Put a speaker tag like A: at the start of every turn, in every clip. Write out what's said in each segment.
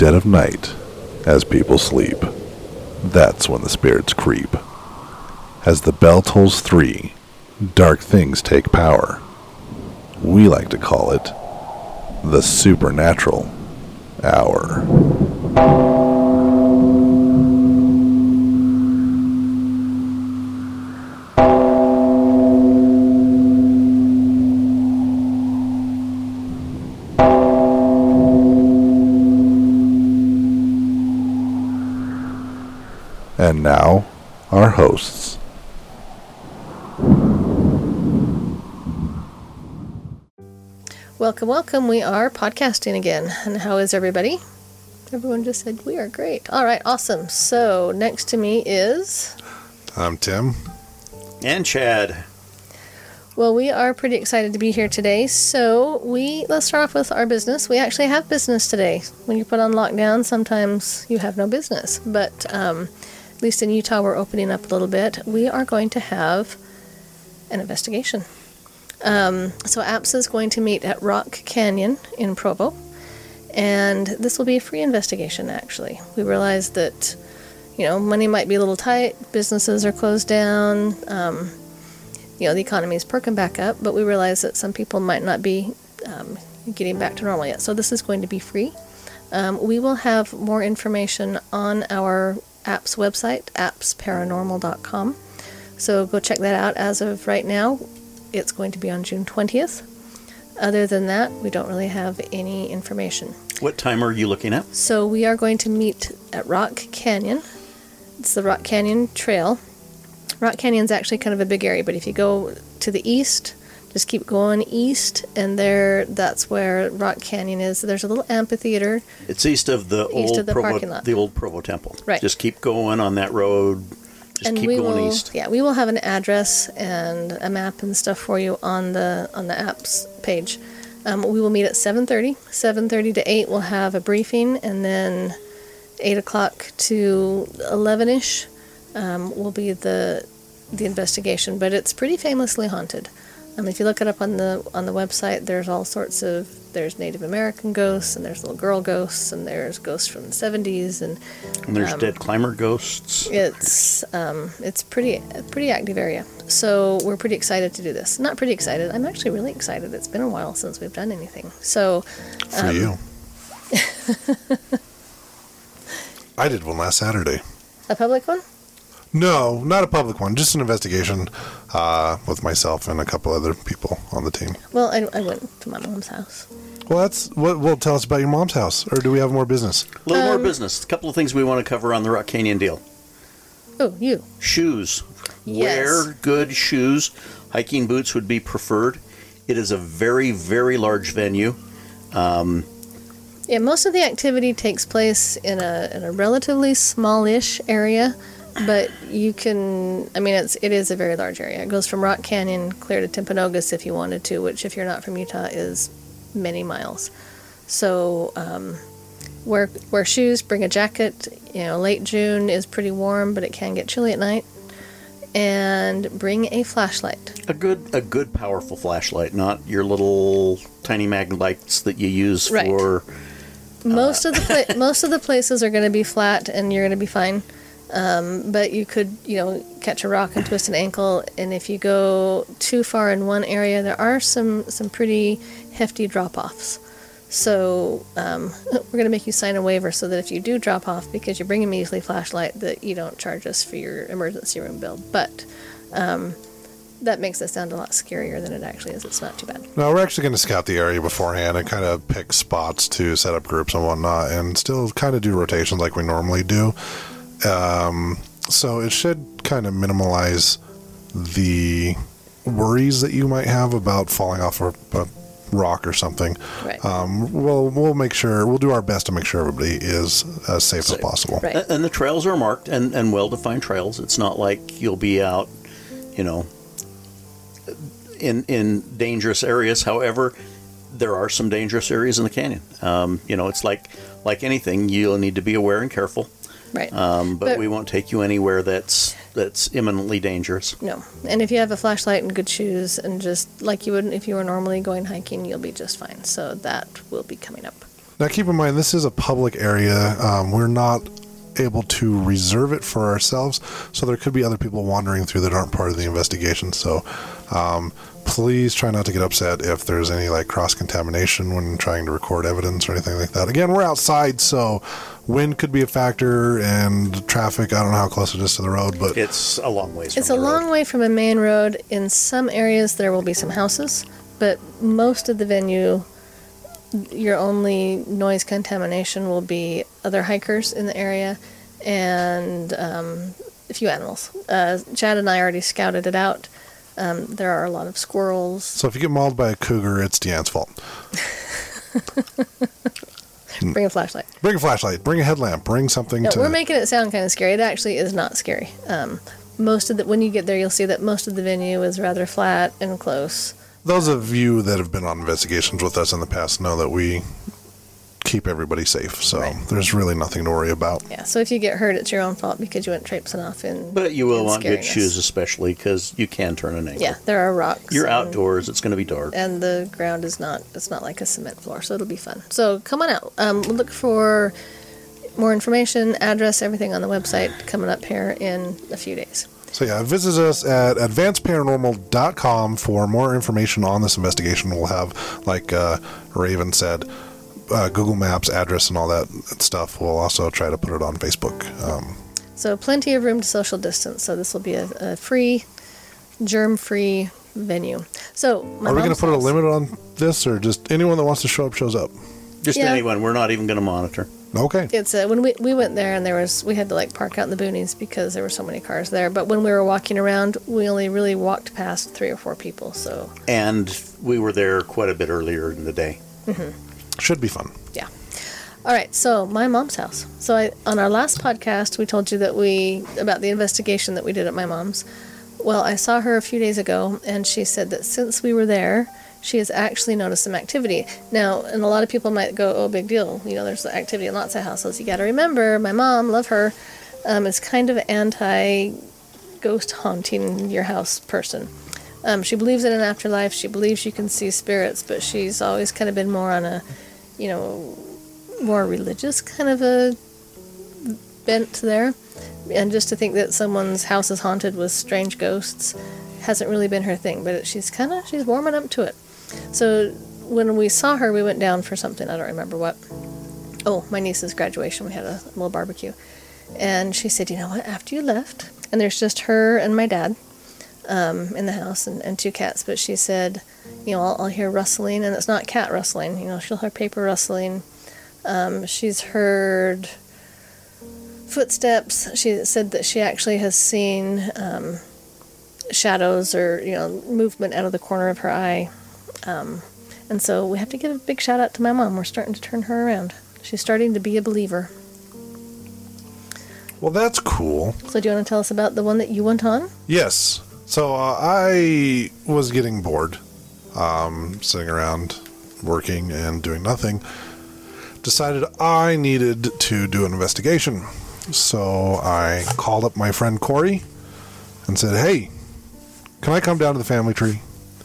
A: dead of night, as people sleep, that's when the spirits creep. As the bell tolls three, dark things take power. We like to call it the supernatural hour. And now, our hosts.
B: Welcome, welcome. We are podcasting again. And how is everybody? Everyone just said we are great. All right, awesome. So, next to me is.
A: I'm Tim.
C: And Chad.
B: Well, we are pretty excited to be here today. So, we let's start off with our business. We actually have business today. When you're put on lockdown, sometimes you have no business. But um, at least in Utah, we're opening up a little bit. We are going to have an investigation. Um, so APS is going to meet at Rock Canyon in Provo, and this will be a free investigation. Actually, we realize that you know money might be a little tight, businesses are closed down, um, you know the economy is perking back up, but we realize that some people might not be um, getting back to normal yet. So this is going to be free. Um, we will have more information on our APS website, appsparanormal.com. So go check that out. As of right now, it's going to be on June 20th. Other than that, we don't really have any information.
C: What time are you looking at?
B: So we are going to meet at Rock Canyon. It's the Rock Canyon Trail. Rock Canyon's actually kind of a big area, but if you go to the east, just keep going east, and there, that's where Rock Canyon is. There's a little amphitheater.
C: It's east of the
B: East
C: old
B: of the
C: Provo,
B: parking lot.
C: the old Provo Temple.
B: Right.
C: Just keep going on that road. Just
B: and
C: keep
B: we
C: going
B: will,
C: east.
B: yeah, we will have an address and a map and stuff for you on the on the apps page. Um, we will meet at 7:30. 7:30 to 8, we'll have a briefing, and then 8 o'clock to 11ish um, will be the the investigation. But it's pretty famously haunted. Um, if you look it up on the on the website, there's all sorts of there's Native American ghosts, and there's little girl ghosts, and there's ghosts from the 70s, and
C: And there's
B: um,
C: dead climber ghosts.
B: it's um, it's pretty pretty active area. So we're pretty excited to do this. Not pretty excited. I'm actually really excited. It's been a while since we've done anything. So
A: For
B: Um,
A: you. I did one last Saturday.
B: a public one.
A: No, not a public one, just an investigation uh, with myself and a couple other people on the team.
B: Well, I, I went to my mom's house.
A: Well, that's what. Well, tell us about your mom's house, or do we have more business?
C: A little
B: um,
C: more business. A couple of things we want to cover on the Rock Canyon deal.
B: Oh, you.
C: Shoes.
B: Yes.
C: Wear good shoes. Hiking boots would be preferred. It is a very, very large venue.
B: Um, Yeah, most of the activity takes place in a in a relatively smallish area, but you can. I mean, it's it is a very large area. It goes from Rock Canyon clear to Timpanogos if you wanted to, which if you're not from Utah is many miles. So um, wear wear shoes, bring a jacket. You know, late June is pretty warm, but it can get chilly at night. And bring a flashlight.
C: A good, a good, powerful flashlight, not your little tiny mag lights that you use
B: Right.
C: for.
B: most of the pla- most of the places are going to be flat and you're going to be fine um, but you could you know catch a rock and twist an ankle and if you go too far in one area there are some some pretty hefty drop offs so um, we're going to make you sign a waiver so that if you do drop off because you bring a measly flashlight that you don't charge us for your emergency room bill. But um, that makes it sound a lot scarier than it actually is. It's not too bad.
A: No, we're actually going to scout the area beforehand and kind of pick spots to set up groups and whatnot, and still kind of do rotations like we normally do. Um, so it should kind of minimize the worries that you might have about falling off a, a rock or something.
B: right
A: Um, we'll we'll make sure we'll do our best to make sure everybody is as safe, as possible.
B: right
C: A- And the trails are marked and, and well defined trails. It's not like you'll be out, you know, in in dangerous areas. However, there are some dangerous areas in the canyon. Um, you know, it's like like anything. You'll need to be aware and careful.
B: Right
C: Um, but,
B: But-
C: we won't take you anywhere that's that's imminently dangerous.
B: No. And if you have a flashlight and good shoes and just like you would if you were normally going hiking, you'll be just fine. So that will be coming up.
A: Now, keep in mind, this is a public area. Um, we're not able to reserve it for ourselves, so there could be other people wandering through that aren't part of the investigation. So, um, please try not to get upset if there's any like cross contamination when trying to record evidence or anything like that. Again, we're outside, so wind could be a factor, and traffic. I don't know how close it is to the road, but
C: It's a long ways.
B: It's a
C: the road.
B: long way from a main road. In some areas, there will be some houses, but most of the venue, your only noise contamination will be other hikers in the area and um, a few animals. Uh, Chad and I already scouted it out. Um, there are a lot of squirrels.
A: so if you get mauled by a cougar, it's Deanne's fault.
B: Bring a flashlight.
A: Bring a flashlight, bring a headlamp, bring something
B: No,
A: to.
B: we're making it sound kind of scary. It actually is not scary. Um, most of the when you get there, you'll see that most of the venue is rather flat and close.
A: Those of you that have been on investigations with us in the past know that we keep everybody safe, so
B: Right.
A: there's really nothing to worry about.
B: Yeah, so if you get hurt, it's your own fault because you went traipsing off in.
C: But you will
B: in
C: want good shoes, especially because you can turn an ankle.
B: Yeah, there are rocks.
C: You're
B: and-
C: outdoors. It's going to be dark.
B: and the ground is not. It's not like a cement floor, so it'll be fun. So come on out. Um, we'll look for more information, address, everything on the website coming up here in a few days.
A: So yeah, visit us at advancedparanormal.com for more information on this investigation. We'll have, like uh, Raven said, uh, Google Maps address and all that stuff. We'll also try to put it on Facebook. Um,
B: So plenty of room to social distance. So this will be a, a free, germ-free venue. So
A: are we going to put a
B: house-
A: limit on this, or just anyone that wants to show up shows up?
C: Just
B: Yeah.
C: anyone. We're not even going to monitor.
A: Okay.
B: It's uh, when we we went there and there was we had to like park out in the boonies because there were so many cars there. But when we were walking around, we only really walked past three or four people. So
C: And we were there quite a bit earlier in the day.
A: Should be fun.
B: yeah. All right, so my mom's house. So I, on our last podcast, we told you that we about the investigation that we did at my mom's. Well, I saw her a few days ago, and she said that since we were there, she has actually noticed some activity. Now, and a lot of people might go, "Oh, big deal," you know, there's activity in lots of houses. You got to remember, my mom, love her, um, is kind of anti ghost haunting your house person. Um, she believes in an afterlife. She believes you can see spirits, but she's always kind of been more on a, you know, more religious kind of a bent there. And just to think that someone's house is haunted with strange ghosts hasn't really been her thing. But she's kind of she's warming up to it. So when we saw her, we went down for something. I don't remember what. Oh, my niece's graduation. We had a little barbecue, and she said, "You know what? After you left, and there's just her and my dad." Um, in the house and, and two cats. But she said, you know, I'll, I'll hear rustling, and it's not cat rustling. You know, she'll hear paper rustling. Um, she's heard footsteps. She said that she actually has seen um, shadows or you know movement out of the corner of her eye. Um, and so we have to give a big shout out to my mom. We're starting to turn her around. She's starting to be a believer.
A: Well, that's cool.
B: So do you want to tell us about the one that you went on?
A: Yes. So uh, I was getting bored, um, sitting around working and doing nothing. Decided I needed to do an investigation. So I called up my friend Corey and said, Hey, can I come down to the family tree?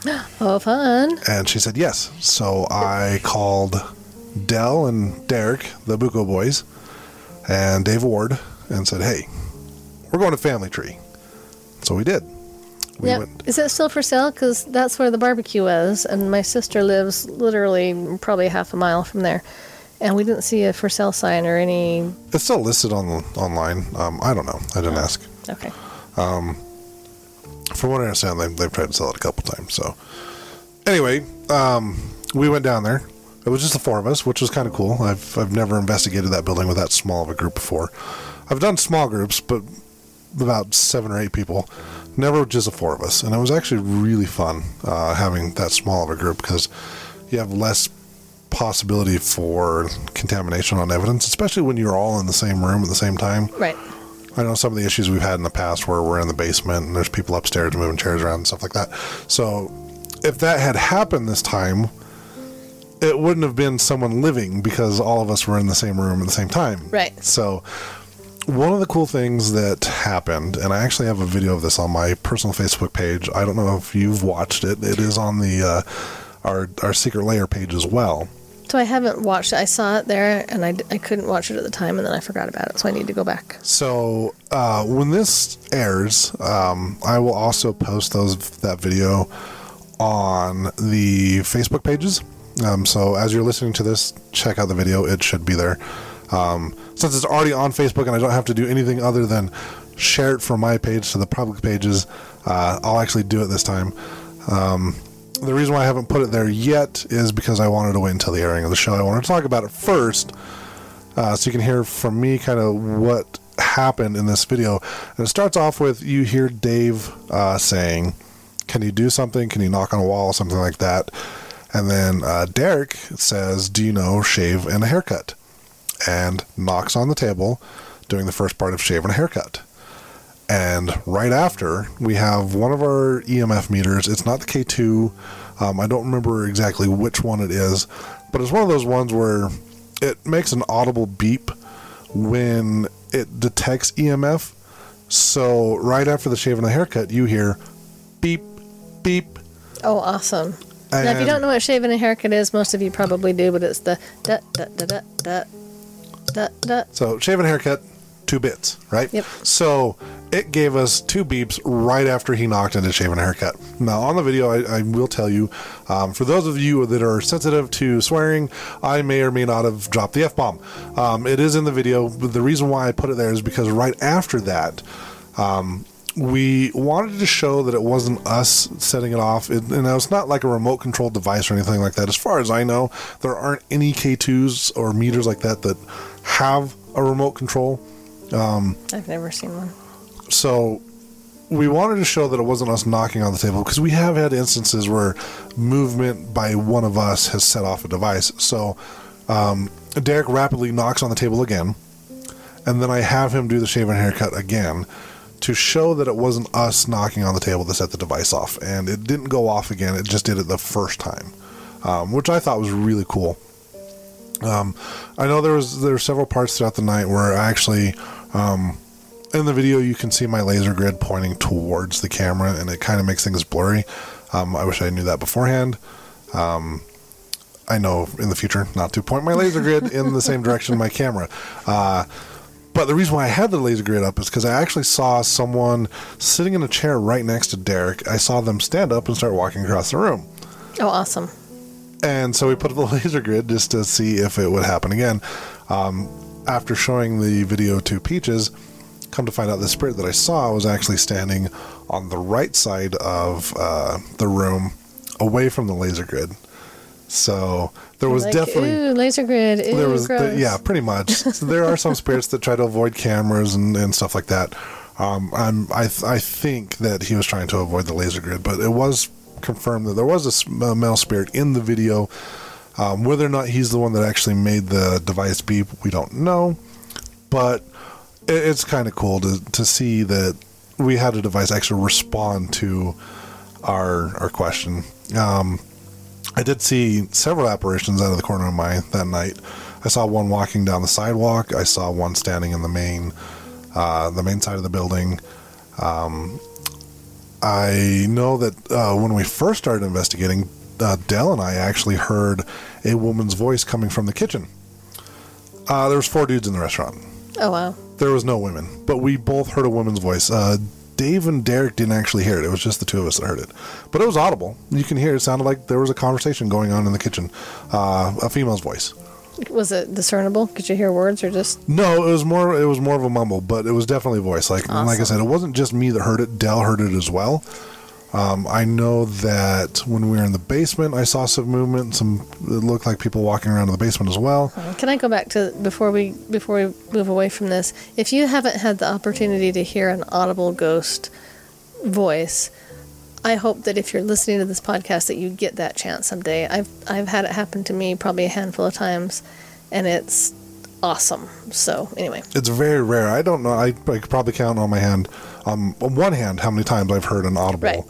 B: Oh, fun!
A: And she said yes. So I called Dell and Derek, the Buco boys, and Dave Ward, and said, "Hey, we're going to Family Tree." So we did. We
B: yeah.
A: went.
B: Is it still for sale? Because that's where the barbecue was, and my sister lives literally probably half a mile from there. And we didn't see a for sale sign or any.
A: It's still listed on online. Um, I don't know. I didn't ask.
B: Okay.
A: Um, From what I understand, they, they've tried to sell it a couple times. So anyway, um, we went down there. It was just the four of us, which was kind of cool. I've I've never investigated that building with that small of a group before. I've done small groups, but about seven or eight people. Never just the four of us, and it was actually really fun uh, having that small of a group because you have less possibility for contamination on evidence, especially when you're all in the same room at the same time.
B: Right.
A: I know some of the issues we've had in the past where we're in the basement and there's people upstairs moving chairs around and stuff like that. So if that had happened this time, it wouldn't have been someone living because all of us were in the same room at the same time.
B: Right.
A: So one of the cool things that happened, and I actually have a video of this on my personal Facebook page. I don't know if you've watched it. It is on the uh, our our secret layer page as well.
B: So I haven't watched it. I saw it there, and I, I couldn't watch it at the time, and then I forgot about it. So I need to go back.
A: So uh, when this airs, um, I will also post those that video on the Facebook pages. Um, so as you're listening to this, check out the video. It should be there. Um, since it's already on Facebook and I don't have to do anything other than share it from my page to the public pages, uh, I'll actually do it this time. Um, the reason why I haven't put it there yet is because I wanted to wait until the airing of the show. I wanted to talk about it first, uh, so you can hear from me kind of what happened in this video. And it starts off with you hear Dave uh, saying, "Can you do something? Can you knock on a wall? Something like that." And then uh, Derek says, "Do you know shave and a haircut?" And knocks on the table, doing the first part of shave and a haircut. And right after, we have one of our EMF meters. It's not the K2. Um, I don't remember exactly which one it is, but it's one of those ones where it makes an audible beep when it detects EMF. So right after the shave and the haircut, you hear beep, beep.
B: Oh, awesome. now, if you don't know what shaving a haircut is, most of you probably do, but it's the da da da da da
A: So shave and haircut, two bits, right?
B: Yep.
A: So it gave us two beeps right after he knocked into shave and haircut. Now on the video, I, I will tell you, um, for those of you that are sensitive to swearing, I may or may not have dropped the f bomb. Um, it is in the video. But the reason why I put it there is because right after that. Um, we wanted to show that it wasn't us setting it off, it, and it's not like a remote controlled device or anything like that. As far as I know, there aren't any K2s or meters like that that have a remote control.
B: Um, I've never seen one.
A: So we wanted to show that it wasn't us knocking on the table because we have had instances where movement by one of us has set off a device. So um, Derek rapidly knocks on the table again, and then I have him do the shave and haircut again to show that it wasn't us knocking on the table that set the device off. And it didn't go off again, it just did it the first time, um, which I thought was really cool. Um, I know there was there were several parts throughout the night where I actually um, in the video you can see my laser grid pointing towards the camera and it kind of makes things blurry. Um, i wish i knew that beforehand. Um, i know in the future not to point my laser grid in the same direction my camera. Uh, but the reason why i had the laser grid up is because i actually saw someone sitting in a chair right next to derek. I saw them stand up and start walking across the room.
B: Oh, awesome.
A: And so we put up the laser grid just to see if it would happen again. Um, after showing the video to Peaches, come to find out the spirit that I saw was actually standing on the right side of uh, the room, away from the laser grid. So there was
B: like,
A: definitely
B: ooh laser grid. Ooh,
A: there was the, yeah pretty much so there are some spirits that try to avoid cameras and, and stuff like that um, I'm, I, th- I think that he was trying to avoid the laser grid but it was confirmed that there was a male spirit in the video um, whether or not he's the one that actually made the device beep we don't know but it, it's kind of cool to, to see that we had a device actually respond to our our question um, I did see several apparitions out of the corner of my eye that night. I saw one walking down the sidewalk. I saw one standing in the main, uh, the main side of the building. Um, I know that uh, when we first started investigating, uh, Dell and I actually heard a woman's voice coming from the kitchen. Uh, there was four dudes in the restaurant.
B: Oh wow.
A: There was no women, but we both heard a woman's voice. Uh, Dave and Derek didn't actually hear it. It was just the two of us that heard it. But it was audible. You can hear it. it sounded like there was a conversation going on in the kitchen. Uh, a female's voice.
B: Was it discernible? Could you hear words or just?
A: No, it was more. It was more of a mumble, but it was definitely a voice. Like like I said, it wasn't just me that heard it. Dell heard it as well. Um, I know that when we were in the basement, I saw some movement. Some it looked like people walking around in the basement as well.
B: Can I go back to before we before we move away from this? If you haven't had the opportunity to hear an audible ghost voice, I hope that if you're listening to this podcast that you get that chance someday. I've I've had it happen to me probably a handful of times, and it's awesome. So anyway,
A: It's very rare. I don't know. I, I could probably count on my hand, um, on one hand, how many times I've heard an audible
B: Right.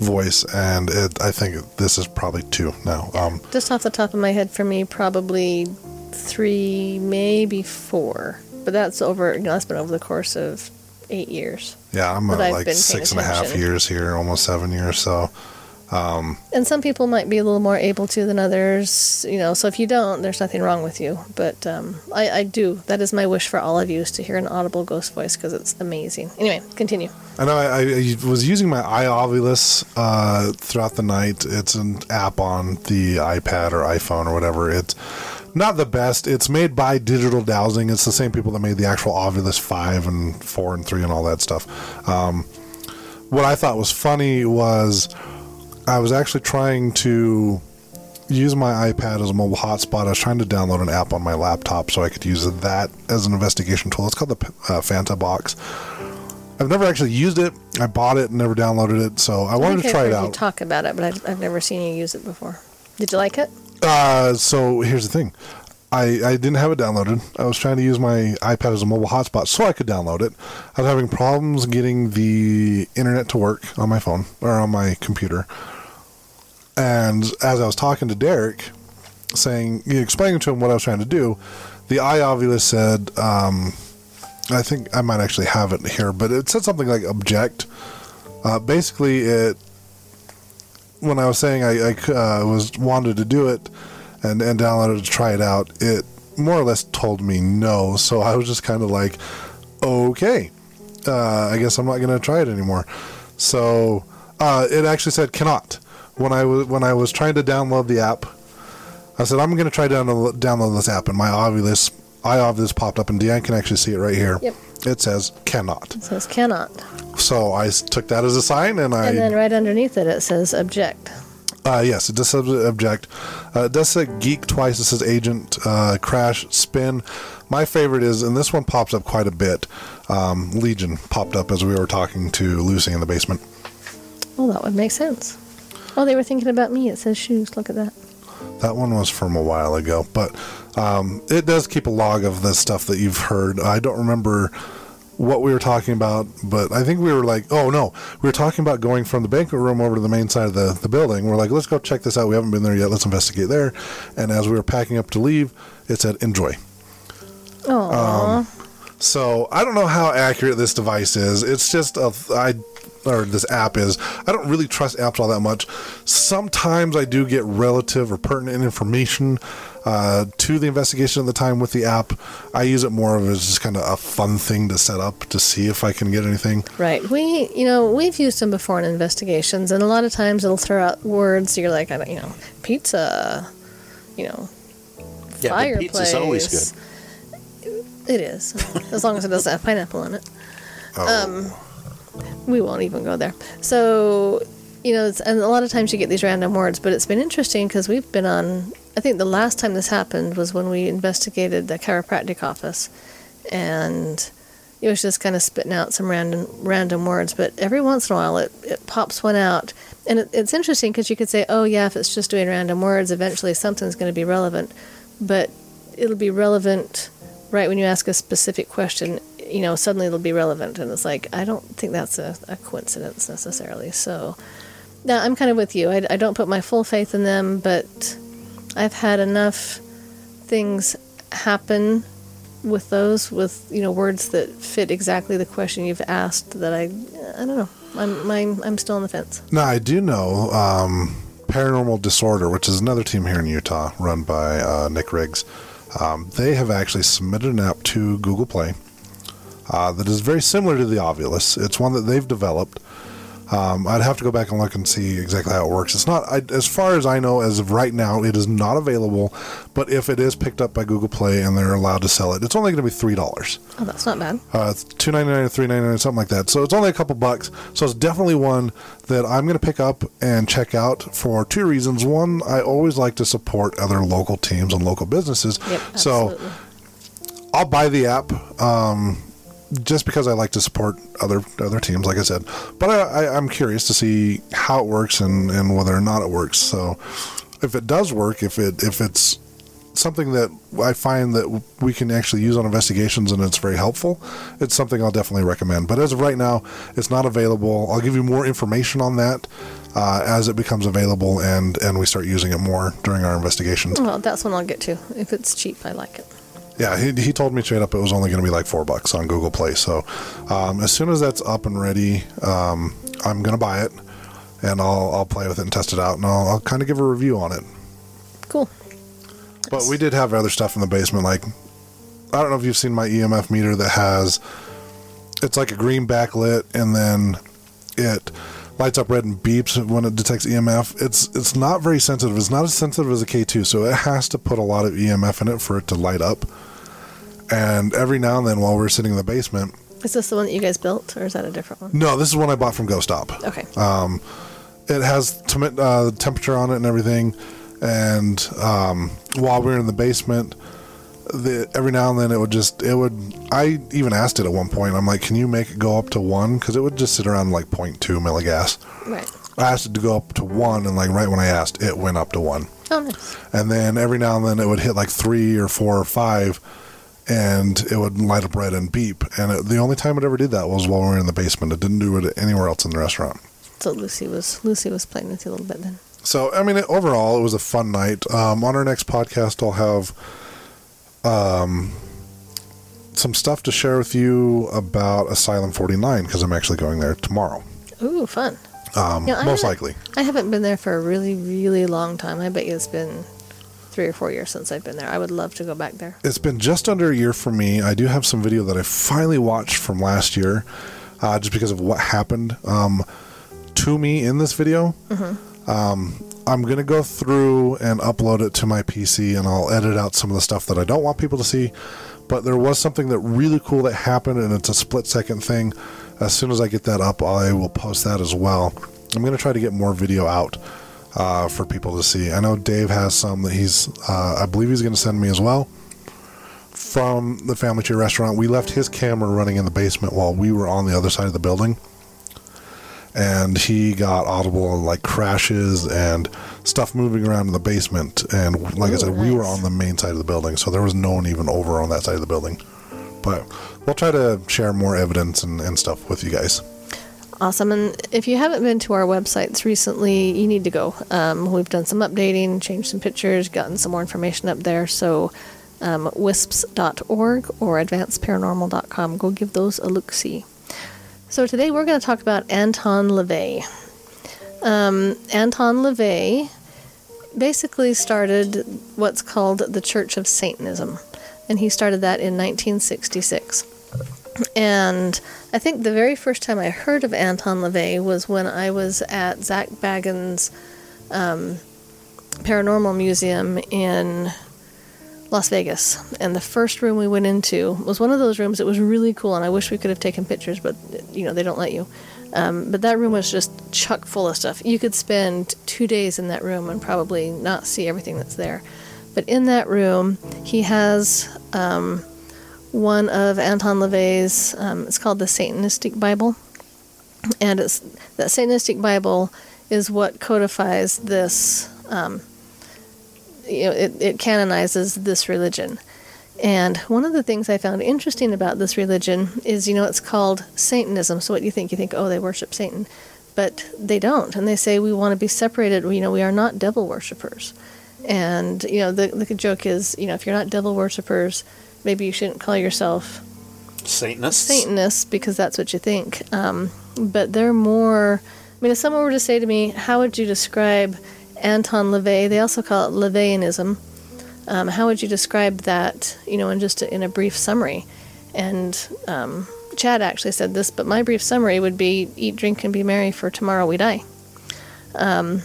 A: voice, and it, I think this is probably two now. Um,
B: just off the top of my head, for me, probably three, maybe four. But that's over. You know, that's been over the course of eight years.
A: yeah, I'm at like six and a half years here, almost seven years. So,
B: and some people might be a little more able to than others, you know. So if you don't, there's nothing wrong with you. But um, I, I do. That is my wish for all of you is to hear an audible ghost voice because it's amazing. Anyway, continue.
A: I know I, I was using my iOvilus uh, throughout the night. It's an app on the iPad or iPhone or whatever. It's not the best. It's made by Digital Dowsing. It's the same people that made the actual Ovilus 5 and 4 and 3 and all that stuff. Um, what I thought was funny was I was actually trying to use my iPad as a mobile hotspot. I was trying to download an app on my laptop so I could use that as an investigation tool. It's called the uh, Fanta Box. I've never actually used it. I bought it and never downloaded it, so I wanted
B: think
A: to try
B: I've
A: it
B: heard You
A: out.
B: talk about it, but I've, I've never seen you use it before. Did you like it?
A: Uh, so here's the thing. I, I didn't have it downloaded. I was trying to use my iPad as a mobile hotspot so I could download it. I was having problems getting the internet to work on my phone or on my computer. And as I was talking to Derek, saying, explaining to him what I was trying to do, the iOvilus said, um, I think I might actually have it here, but it said something like object. Uh, basically, it when I was saying I uh, was wanted to do it and and downloaded to try it out, it more or less told me no. So I was just kind of like, okay, uh, I guess I'm not going to try it anymore. So uh, it actually said cannot when I was when I was trying to download the app. I said I'm going to try to download, download this app, and my obvious Ovilus iOvilus popped up, and Deanne can actually see it right here.
B: Yep.
A: It says cannot.
B: It says cannot.
A: So I took that as a sign, and I
B: And then right underneath it, it says object.
A: Uh, yes, it does say object. Uh, it does say geek twice. It says agent, uh, crash, spin. My favorite is, and this one pops up quite a bit. Um, Legion popped up as we were talking to Lucy in the basement.
B: Well, that would make sense. Oh, they were thinking about me. It says shoes. Look at that.
A: That one was from a while ago, but um, it does keep a log of the stuff that you've heard. I don't remember what we were talking about, but I think we were like, oh no, we were talking about going from the banquet room over to the main side of the, the building. We're like, let's go check this out. We haven't been there yet. Let's investigate there. And as we were packing up to leave, it said, enjoy.
B: Oh,
A: So I don't know how accurate this device is. It's just a I or this app is. I don't really trust apps all that much. Sometimes I do get relative or pertinent information uh, to the investigation at the time with the app. I use it more of as just kind of a fun thing to set up to see if I can get anything.
B: right. We, you know, we've used them before in investigations, and a lot of times it'll throw out words. You're like, I don't, you know, pizza, you know,
C: Yeah,
B: fireplace.
C: but pizza's always good.
B: It is, as long as it doesn't have pineapple in it.
A: Oh,
B: we won't even go there. So, you know, and a lot of times you get these random words, but it's been interesting because we've been on. I think the last time this happened was when we investigated the chiropractic office, and it was just kind of spitting out some random random words. But every once in a while, it, it pops one out, and it, it's interesting because you could say, "Oh yeah, if it's just doing random words, eventually something's going to be relevant," but it'll be relevant right when you ask a specific question you know suddenly it'll be relevant and it's like i don't think that's a, a coincidence necessarily so. Now i'm kind of with you. I, I don't put my full faith in them but i've had enough things happen with those with you know words that fit exactly the question you've asked that i i don't know. I'm i'm, I'm still on the fence.
A: Now I do know um, Paranormal Disorder, which is another team here in Utah, run by uh, Nick Riggs. Um, they have actually submitted an app to Google Play uh, that is very similar to the Ovilus. It's one that they've developed. Um, I'd have to go back and look and see exactly how it works. It's not, I, as far as I know, as of right now, it is not available. But if it is picked up by Google Play and they're allowed to sell it, it's only going to be three dollars.
B: oh that's not bad
A: Uh, it's two ninety nine or three ninety nine, something like that. So it's only a couple bucks. So it's definitely one that I'm going to pick up and check out for two reasons. One, I always like to support other local teams and local businesses.
B: yep absolutely.
A: so I'll buy the app um, just because I like to support other other teams, like I said. But I, I, I'm curious to see how it works and, and whether or not it works. So if it does work, if it if it's something that I find that we can actually use on investigations and it's very helpful, it's something I'll definitely recommend. But as of right now, it's not available. I'll give you more information on that uh, as it becomes available and and we start using it more during our investigations.
B: well that's one i'll get to if it's cheap i like it
A: Yeah, he, he told me straight up it was only going to be like four bucks on Google Play. So um, as soon as that's up and ready, um, I'm going to buy it and I'll I'll play with it and test it out, and I'll, I'll kind of give a review on it.
B: Cool.
A: But we did have other stuff in the basement, like I don't know if you've seen my EMF meter that has it's like a green backlit, and then it lights up red and beeps when it detects EMF. It's it's not very sensitive. It's not as sensitive as a K2, so it has to put a lot of EMF in it for it to light up. And every now and then, while we're sitting in the basement,
B: Is this the one that you guys built, or is that a different one?
A: no, this is one I bought from Ghost Op.
B: Okay.
A: it has tem- uh, temperature on it and everything. And um, while we were in the basement, the, every now and then it would just it would. I even asked it at one point. I'm like, can you make it go up to one? Because it would just sit around like 0.2 milligauss.
B: right.
A: I asked it to go up to one, and like right when I asked, it went up to one.
B: Oh, nice.
A: And then every now and then it would hit like three or four or five, and it would light up red and beep. And it, the only time it ever did that was while we were in the basement. It didn't do it anywhere else in the restaurant.
B: So Lucy was Lucy was playing with you a little bit then.
A: So, I mean, it, overall, it was a fun night. Um, on our next podcast, I'll have um, some stuff to share with you about Asylum 49 because I'm actually going there tomorrow.
B: Ooh, fun.
A: Um,
B: Yeah, I
A: most
B: haven't-
A: likely.
B: I haven't been there for a really, really long time. I bet you it's been three or four years since I've been there. I would love to go back there.
A: It's been just under a year for me. I do have some video that I finally watched from last year uh, just because of what happened um, to me in this video. Um, I'm going to go through and upload it to my PC and I'll edit out some of the stuff that I don't want people to see. But there was something that really cool that happened and it's a split second thing. As soon as I get that up, I will post that as well. I'm going to try to get more video out uh, for people to see. I know Dave has some that he's, uh, I believe he's going to send me as well from the Family Tree restaurant. We left his camera running in the basement while we were on the other side of the building. And he got audible like crashes and stuff moving around in the basement. And like I
B: Ooh,
A: said, we were on the main side of the building, so there was no one even over on that side of the building. But we'll try to share more evidence and, and stuff with you guys.
B: Awesome. And if you haven't been to our websites recently, you need to go. Um, we've done some updating, changed some pictures, gotten some more information up there. So, um, wisps.org or advancedparanormal.com. Go give those a look see. So, today we're going to talk about Anton LaVey. Um, Anton LaVey basically started what's called the Church of Satanism, and he started that in 1966. And I think the very first time I heard of Anton LaVey was when I was at Zak Bagans' um, Paranormal Museum in Las Vegas. And the first room we went into was one of those rooms that was really cool, and I wish we could have taken pictures, but you know, they don't let you. Um, but that room was just chock full of stuff. You could spend two days in that room and probably not see everything that's there. But in that room, he has um, one of Anton LaVey's. Um, it's called the Satanistic Bible, and it's that Satanistic Bible is what codifies this. You know, it, it canonizes this religion. And one of the things I found interesting about this religion is, you know, it's called Satanism. So what do you think? You think, oh, they worship Satan, but they don't. And they say we want to be separated. You know, we are not devil worshippers. And you know, the the joke is, you know, if you're not devil worshippers, maybe you shouldn't call yourself
C: Satanists.
B: Satanists because that's what you think. Um, but they're more. I mean, if someone were to say to me, "How would you describe Anton LaVey?" They also call it LaVeyanism. Um, how would you describe that? You know, in just a, in a brief summary. And um, Chad actually said this, but my brief summary would be: eat, drink, and be merry, for tomorrow we die. Um,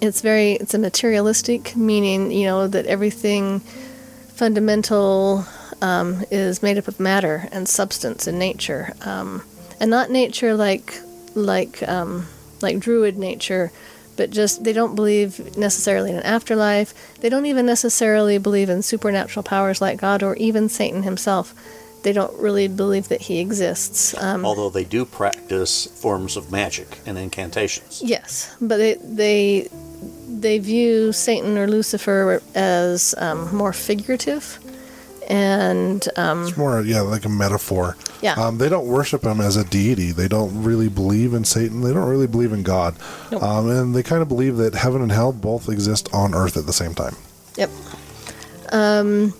B: it's very it's a materialistic meaning, you know, that everything fundamental um, is made up of matter and substance and nature, um, and not nature like like um, like druid nature, but just they don't believe necessarily in an afterlife. They don't even necessarily believe in supernatural powers like God or even Satan himself. They don't really believe that he exists. Um,
C: Although they do practice forms of magic and incantations.
B: Yes, but they they they view Satan or Lucifer as um, more figurative, and um,
A: It's more, yeah, like a metaphor.
B: Yeah.
A: Um, they don't worship him as a deity. They don't really believe in Satan. They don't really believe in God.
B: Nope.
A: Um, and they kind of believe that heaven and hell both exist on earth at the same time.
B: yep. Um,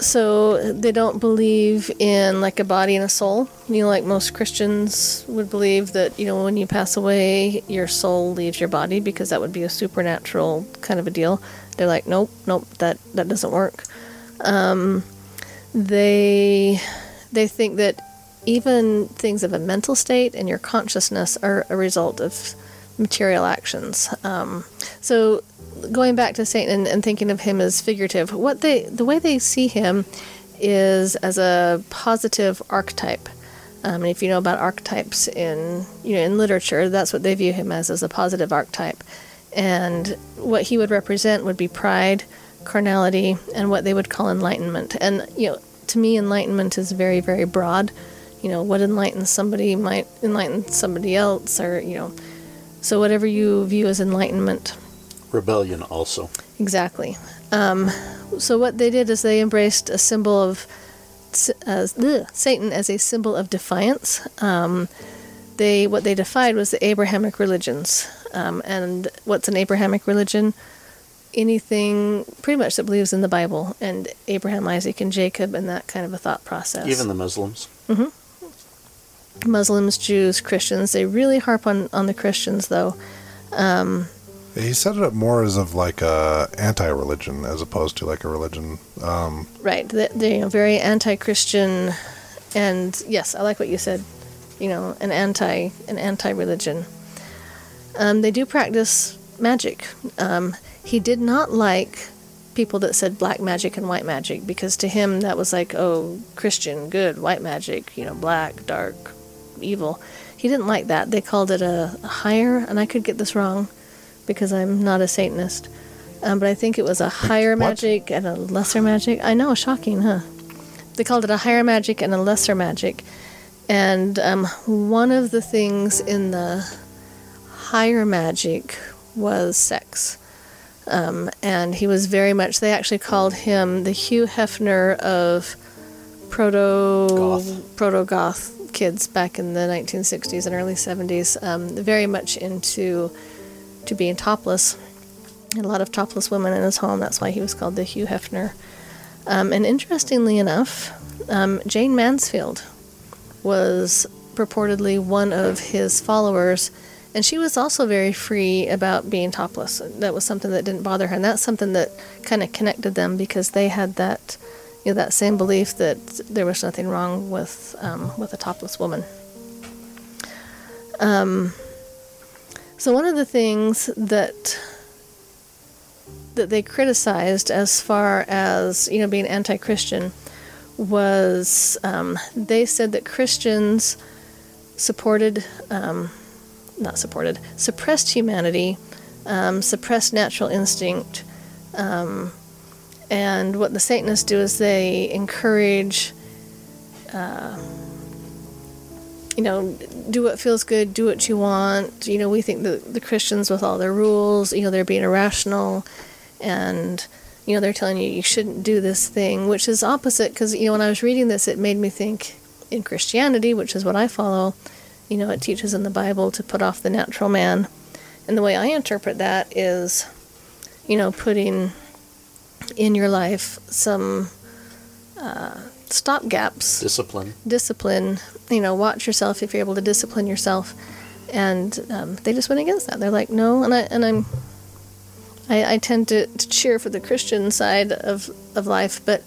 B: so they don't believe in like a body and a soul. You know, like most Christians would believe that you know when you pass away, your soul leaves your body because that would be a supernatural kind of a deal. They're like, nope, nope, that that doesn't work. Um, they they think that even things of a mental state and your consciousness are a result of material actions. Um, so going back to Satan and, and, thinking of him as figurative, what they the way they see him is as a positive archetype. Um, and if you know about archetypes in you know in literature, that's what they view him as as a positive archetype. And what he would represent would be pride, carnality, and what they would call enlightenment. And you know, to me, enlightenment is very very broad. You know, what enlightens somebody might enlighten somebody else, or you know, so whatever you view as enlightenment
C: rebellion also.
B: Exactly. Um, so what they did is they embraced a symbol of uh, ugh, Satan as a symbol of defiance. Um, they what they defied was the Abrahamic religions. Um, and what's an Abrahamic religion? Anything pretty much that believes in the Bible and Abraham, Isaac, and Jacob, and that kind of a thought process.
C: Even the Muslims.
B: Mm-hmm. Muslims, Jews, Christians. They really harp on on the Christians, though. Um,
A: he set it up more as of like a anti-religion as opposed to like a religion. Um,
B: right. They're, you know, very anti-Christian, and yes, I like what you said. You know, an anti an anti-religion. Um, they do practice magic. Um, he did not like people that said black magic and white magic because to him that was like, oh, Christian, good, white magic, you know, black, dark, evil. He didn't like that. They called it a, higher, and I could get this wrong because I'm not a Satanist. Um, but I think it was a higher what? magic and a lesser magic. I know, shocking, huh? They called it a higher magic and a lesser magic. And um, one of the things in the higher magic was sex. Um, and he was very much, they actually called him the Hugh Hefner of proto proto goth kids back in the 1960s and early 70s. Um, very much into to being topless. a lot of topless women in his home. That's why he was called the Hugh Hefner. Um, and interestingly enough, um, Jayne Mansfield was purportedly one of his followers, and she was also very free about being topless. That was something that didn't bother her, and that's something that kind of connected them because they had that, you know, that same belief that there was nothing wrong with um, with a topless woman. Um, so one of the things that that they criticized as far as you know being anti-Christian was um, they said that Christians supported, um, not supported, suppressed humanity, um, suppressed natural instinct, um, and what the Satanists do is they encourage. Uh, you know, do what feels good, do what you want. You know, we think that the Christians, with all their rules, you know, they're being irrational and, you know, they're telling you you shouldn't do this thing, which is opposite because, you know, when I was reading this, it made me think in Christianity, which is what I follow, you know, it teaches in the Bible to put off the natural man. And the way I interpret that is, you know, putting in your life some uh, stop gaps.
C: Discipline.
B: Discipline. You know, watch yourself if you're able to discipline yourself. And um, they just went against that. They're like, no, and I and I'm. I, I tend to, to cheer for the Christian side of, of life, but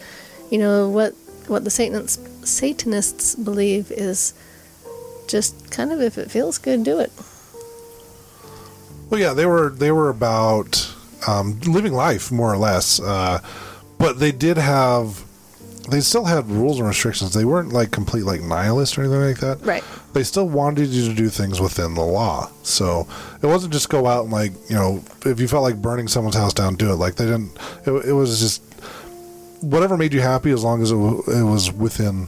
B: you know what what the Satanists Satanists believe is just kind of if it feels good, do it.
A: Well, yeah, they were they were about um, living life more or less, uh, but they did have they still had rules and restrictions. They weren't like complete like nihilist or anything like that.
B: Right.
A: They still wanted you to do things within the law. So it wasn't just go out and like you know if you felt like burning someone's house down, do it. Like they didn't. It, it was just whatever made you happy as long as it, it was within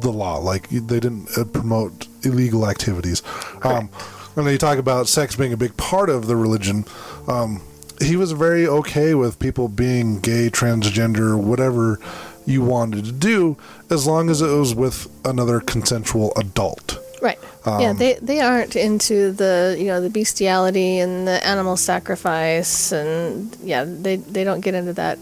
A: the law. Like they didn't uh, promote illegal activities. Um, and they talk about sex being a big part of the religion. Um, he was very okay with people being gay, transgender, whatever you wanted to do, as long as it was with another consensual adult.
B: Right. Um, yeah, they they aren't into the you know the bestiality and the animal sacrifice and yeah they they don't get into that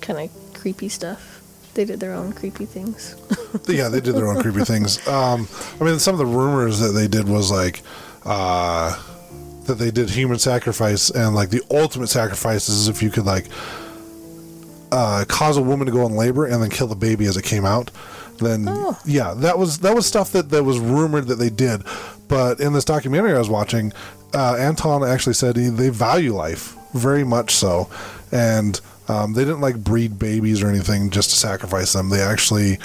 B: kind of creepy stuff. They did their own creepy things.
A: yeah, they did their own creepy things. Um, I mean, some of the rumors that they did was like uh, that they did human sacrifice, and like the ultimate sacrifice is if you could like uh, cause a woman to go in labor and then kill the baby as it came out. Then
B: Oh.
A: yeah, that was that was stuff that that was rumored that they did. But in this documentary I was watching, uh, Anton actually said he, they value life very much so, and um, they didn't like breed babies or anything just to sacrifice them. They actually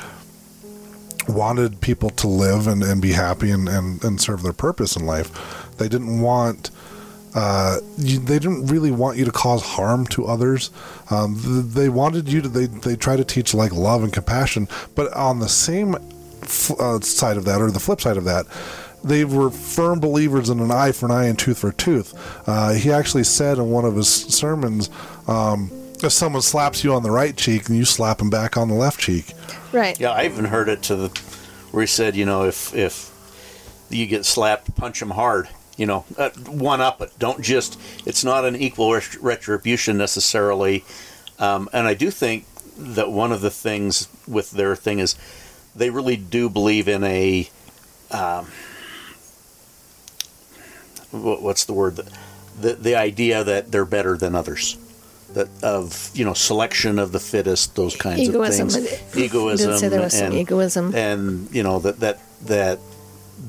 A: wanted people to live and, and be happy and, and, and serve their purpose in life. They didn't want uh, you, they didn't really want you to cause harm to others. Um, th- they wanted you to they they try to teach like love and compassion, but on the same f- uh, side of that or the flip side of that. They were firm believers in an eye for an eye and tooth for a tooth. Uh, he actually said in one of his sermons, um, if someone slaps you on the right cheek, and you slap them back on the left cheek.
B: right.
C: Yeah, I even heard it to the where he said, you know, if if you get slapped, punch him hard. You know, uh, one up it. Don't just. It's not an equal ret- retribution necessarily. Um, and I do think that one of the things with their thing is they really do believe in a. Um, what's the word? The, the the idea that they're better than others. That of you know selection of the fittest, those kinds
B: Egoism.
C: of things. Egoism.
B: did say there was some
C: and,
B: egoism.
C: and you know that that that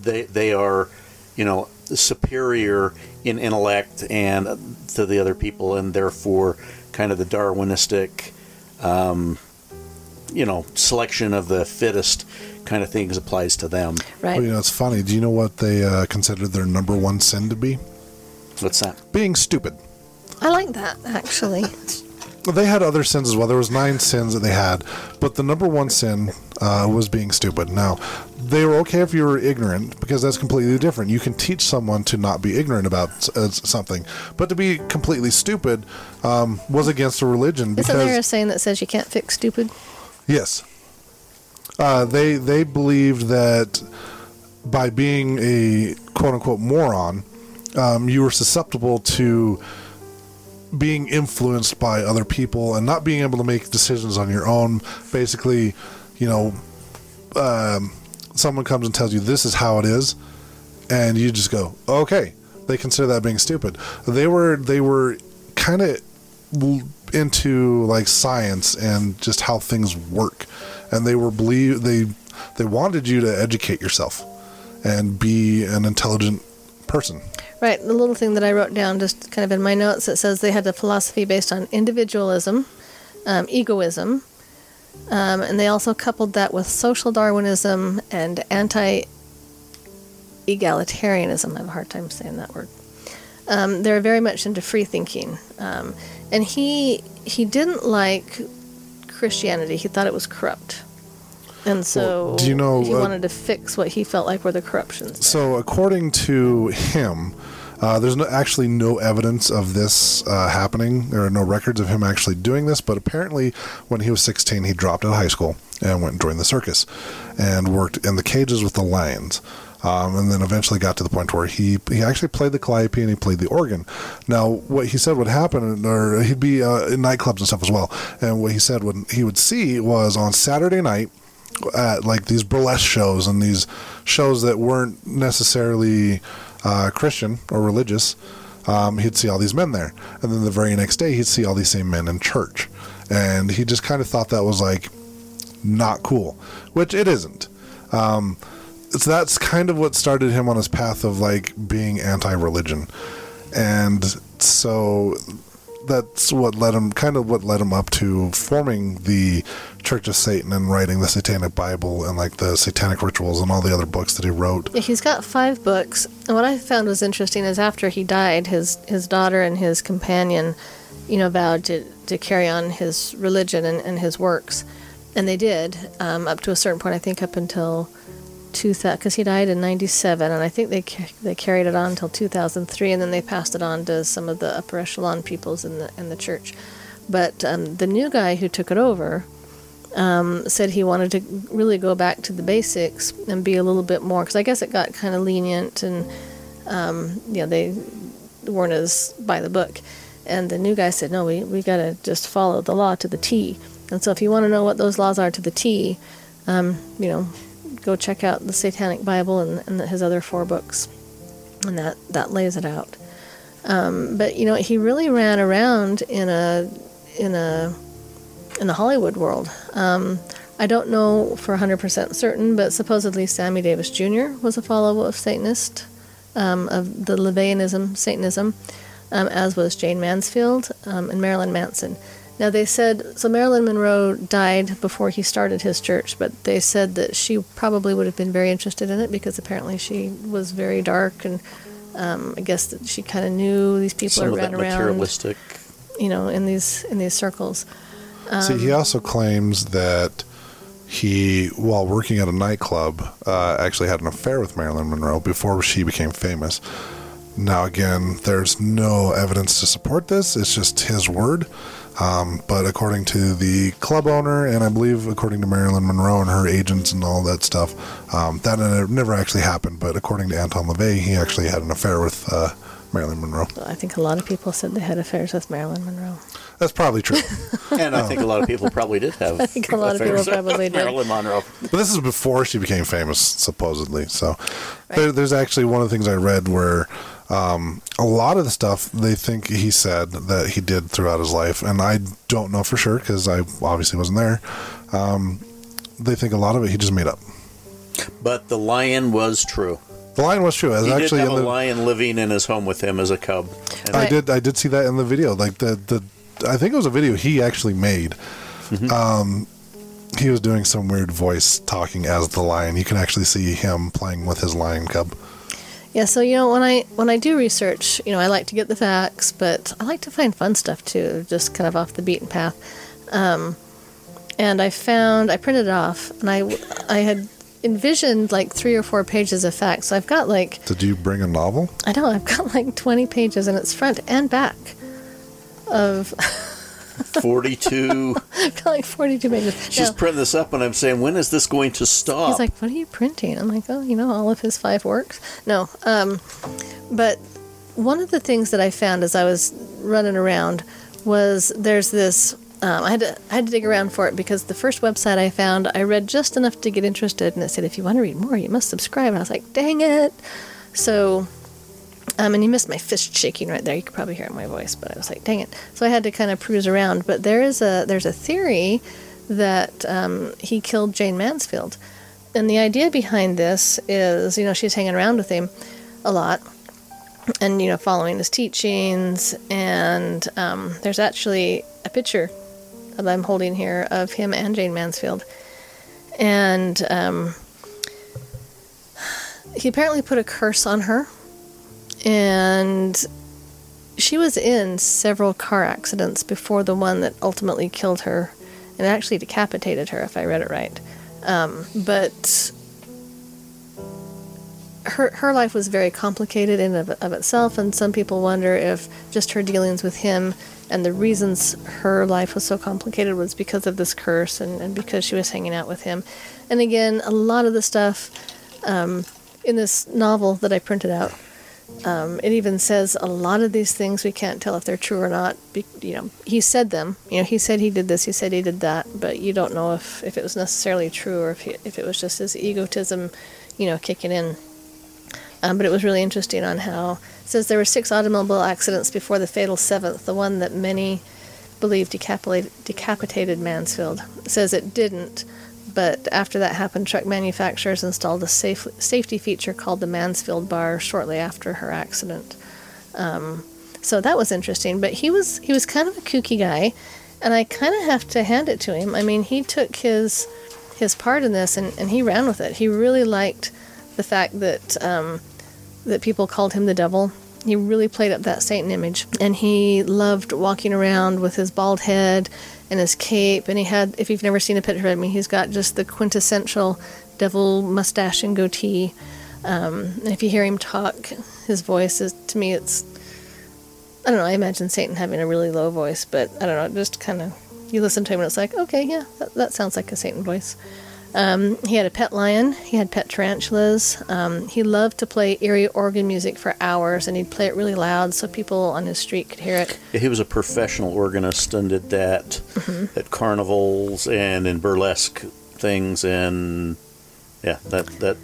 C: they they are you know superior in intellect and to the other people and therefore kind of the darwinistic um, you know selection of the fittest kind of things applies to them
B: Right.
A: Well, you know, it's funny. Do you know what they uh, considered their number one sin to be?
C: what's that
A: Being stupid.
B: I like that actually.
A: They had other sins as well. There was nine sins that they had, but the number one sin uh, was being stupid. Now, they were okay if you were ignorant because that's completely different. You can teach someone to not be ignorant about uh, something, but to be completely stupid um, was against a religion because
B: Isn't there a saying that says you can't fix stupid?
A: Yes. Uh, they they believed that by being a quote unquote moron, um, you were susceptible to being influenced by other people and not being able to make decisions on your own. Basically, you know, um, someone comes and tells you this is how it is, and you just go, okay. They consider that being stupid. They were they were kind of into like science and just how things work, and they were believe they they wanted you to educate yourself and be an intelligent person.
B: Right. The little thing that I wrote down, just kind of in my notes, it says they had a philosophy based on individualism, um, egoism, um, and they also coupled that with social Darwinism and anti egalitarianism. I have a hard time saying that word. Um, they're very much into free thinking, um, and he he didn't like Christianity. He thought it was corrupt, and so
A: Well, do you know,
B: he
A: uh,
B: wanted to fix what he felt like were the corruptions.
A: So, according to him, uh, there's no, actually no evidence of this uh, happening. There are no records of him actually doing this, but apparently, when he was 16, he dropped out of high school and went and joined the circus and worked in the cages with the lions. Um, and then eventually got to the point where he he actually played the calliope and he played the organ. Now, what he said would happen, or he'd be uh, in nightclubs and stuff as well. And what he said when he would see was on Saturday night, at like these burlesque shows and these shows that weren't necessarily uh, Christian or religious, um, he'd see all these men there. And then the very next day, he'd see all these same men in church. And he just kind of thought that was like not cool, which it isn't. Um, so that's kind of what started him on his path of like being anti-religion, and so that's what led him kind of what led him up to forming the Church of Satan and writing the Satanic Bible and like the Satanic rituals and all the other books that he wrote.
B: He's got five books. And what I found was interesting is after he died, his his daughter and his companion, you know, vowed to, to carry on his religion and, and his works. And they did, um, up to a certain point, I think up until 2000, because he died in 97, and I think they, they carried it on until 2003, and then they passed it on to some of the upper echelon peoples in the, in the church. But um, the new guy who took it over, um, said he wanted to really go back to the basics and be a little bit more because I guess it got kind of lenient and um, you know they weren't as by the book. And the new guy said, "No, we we got to just follow the law to the T." And so, if you want to know what those laws are to the T, um, you know, go check out the Satanic Bible and, and his other four books, and that that lays it out. Um, but you know, he really ran around in a in a in the Hollywood world. Um, I don't know for 100% certain, but supposedly Sammy Davis Jr. was a follower of Satanist, um, of the LaVeyanism, Satanism, um, as was Jayne Mansfield um, and Marilyn Manson. Now they said so. Marilyn Monroe died before he started his church, but they said that she probably would have been very interested in it because apparently she was very dark, and um, I guess that she kind of knew these people
C: Some of
B: ran around,
C: materialistic.
B: you know, in these in these circles.
A: See, he also claims that he, while working at a nightclub, uh, actually had an affair with Marilyn Monroe before she became famous. Now, again, there's no evidence to support this. It's just his word. Um, but according to the club owner, and I believe according to Marilyn Monroe and her agents and all that stuff, um, that never actually happened. But according to Anton LaVey, he actually had an affair with uh, Marilyn Monroe.
B: I think a lot of people said they had affairs with Marilyn Monroe.
A: That's probably true.
C: And I think a lot of people probably did have.
B: I think a lot of people
C: affairs with
B: probably did.
C: Marilyn Monroe.
A: But this is before she became famous, supposedly. So there, there's actually one of the things I read where um, a lot of the stuff they think he said that he did throughout his life, and I don't know for sure because I obviously wasn't there. Um, they think a lot of it he just made up.
C: But the lion was true.
A: The lion was true. It was
C: He
A: actually
C: did have
A: in
C: a
A: the,
C: lion living in his home with him as a cub. And
A: I did I did see that in the video. Like the the I think it was a video he actually made.
C: Mm-hmm.
A: Um, he was doing some weird voice talking as the lion. You can actually see him playing with his lion cub.
B: Yeah, so you know when I when I do research, you know I like to get the facts, but I like to find fun stuff too, just kind of off the beaten path. Um, and I found I printed it off, and I I had envisioned like three or four pages of facts. So I've got like
A: Did you bring a novel?
B: I know I've got like twenty pages, and it's front and back of
C: 42.
B: I've got like forty two pages.
C: She's
B: No.
C: printing this up, and I'm saying, when is this going to stop?
B: He's like, "What are you printing?" I'm like, "Oh, you know, all of his five works." No, um, but one of the things that I found as I was running around was there's this. Um, I had to I had to dig around for it because the first website I found I read just enough to get interested, and it said if you want to read more, you must subscribe. And I was like, "Dang it!" So. Um, and you missed my fist shaking right there. You could probably hear it in my voice, but I was like, "Dang it!" So I had to kind of cruise around. But there is a there's a theory that um, he killed Jayne Mansfield, and the idea behind this is, you know, she's hanging around with him a lot, and you know, following his teachings. And um, there's actually a picture that I'm holding here of him and Jayne Mansfield, and um, he apparently put a curse on her, and she was in several car accidents before the one that ultimately killed her and actually decapitated her if I read it right. Um, but her her life was very complicated in of, of itself, and some people wonder if just her dealings with him and the reasons her life was so complicated was because of this curse and, and because she was hanging out with him. And again, a lot of the stuff um, in this novel that I printed out um, it even says a lot of these things we can't tell if they're true or not. Be, you know, he said them. You know, he said he did this. He said he did that. But you don't know if, if it was necessarily true or if he, if it was just his egotism, you know, kicking in. Um, but it was really interesting on how says there were six automobile accidents before the fatal seventh, the one that many believe decapitated, decapitated Mansfield. It says it didn't, but after that happened, truck manufacturers installed a safe, safety feature called the Mansfield bar shortly after her accident. Um, so that was interesting. But he was he was kind of a kooky guy, and I kind of have to hand it to him. I mean, he took his his part in this and, and he ran with it. He really liked the fact that um, that people called him the devil. He really played up that Satan image, and he loved walking around with his bald head and his cape. And he had, if you've never seen a picture of him, he's got just the quintessential devil mustache and goatee. Um, and if you hear him talk, his voice is to me, it's I don't know. I imagine Satan having a really low voice, but I don't know. Just kind of you listen to him and it's like, okay, yeah, that, that sounds like a Satan voice. Um, he had a pet lion. He had pet tarantulas. Um, he loved to play eerie organ music for hours, and he'd play it really loud so people on his street could hear it.
C: Yeah, he was a professional organist and did that at carnivals and in burlesque things and yeah, that that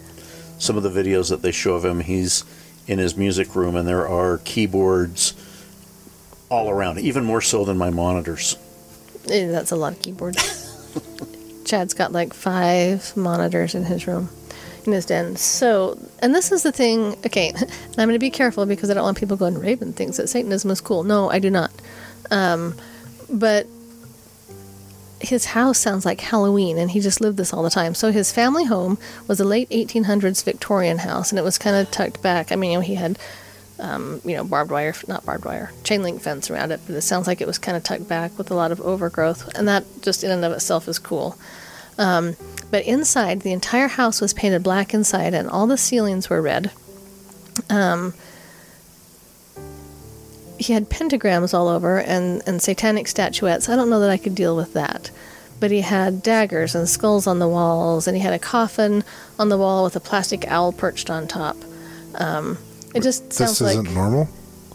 C: some of the videos that they show of him, he's in his music room and there are keyboards all around, even more so than my monitors.
B: Eh, That's a lot of keyboards. Chad's got like five monitors in his room, in his den. So, and this is the thing. Okay, I'm going to be careful because I don't want people going. Raven thinks that Satanism is cool. No, I do not. Um, but his house sounds like Halloween, and he just lived this all the time. So his family home was a late 1800s Victorian house, and it was kind of tucked back. I mean, you know, he had um, you know, barbed wire, not barbed wire, chain link fence around it, but it sounds like it was kind of tucked back with a lot of overgrowth, and that just in and of itself is cool. Um, but inside, the entire house was painted black inside, and all the ceilings were red. Um, he had pentagrams all over and, and satanic statuettes. I don't know that I could deal with that. But he had daggers and skulls on the walls, and he had a coffin on the wall with a plastic owl perched on top. Um, it just sounds
A: This isn't
B: like
A: normal.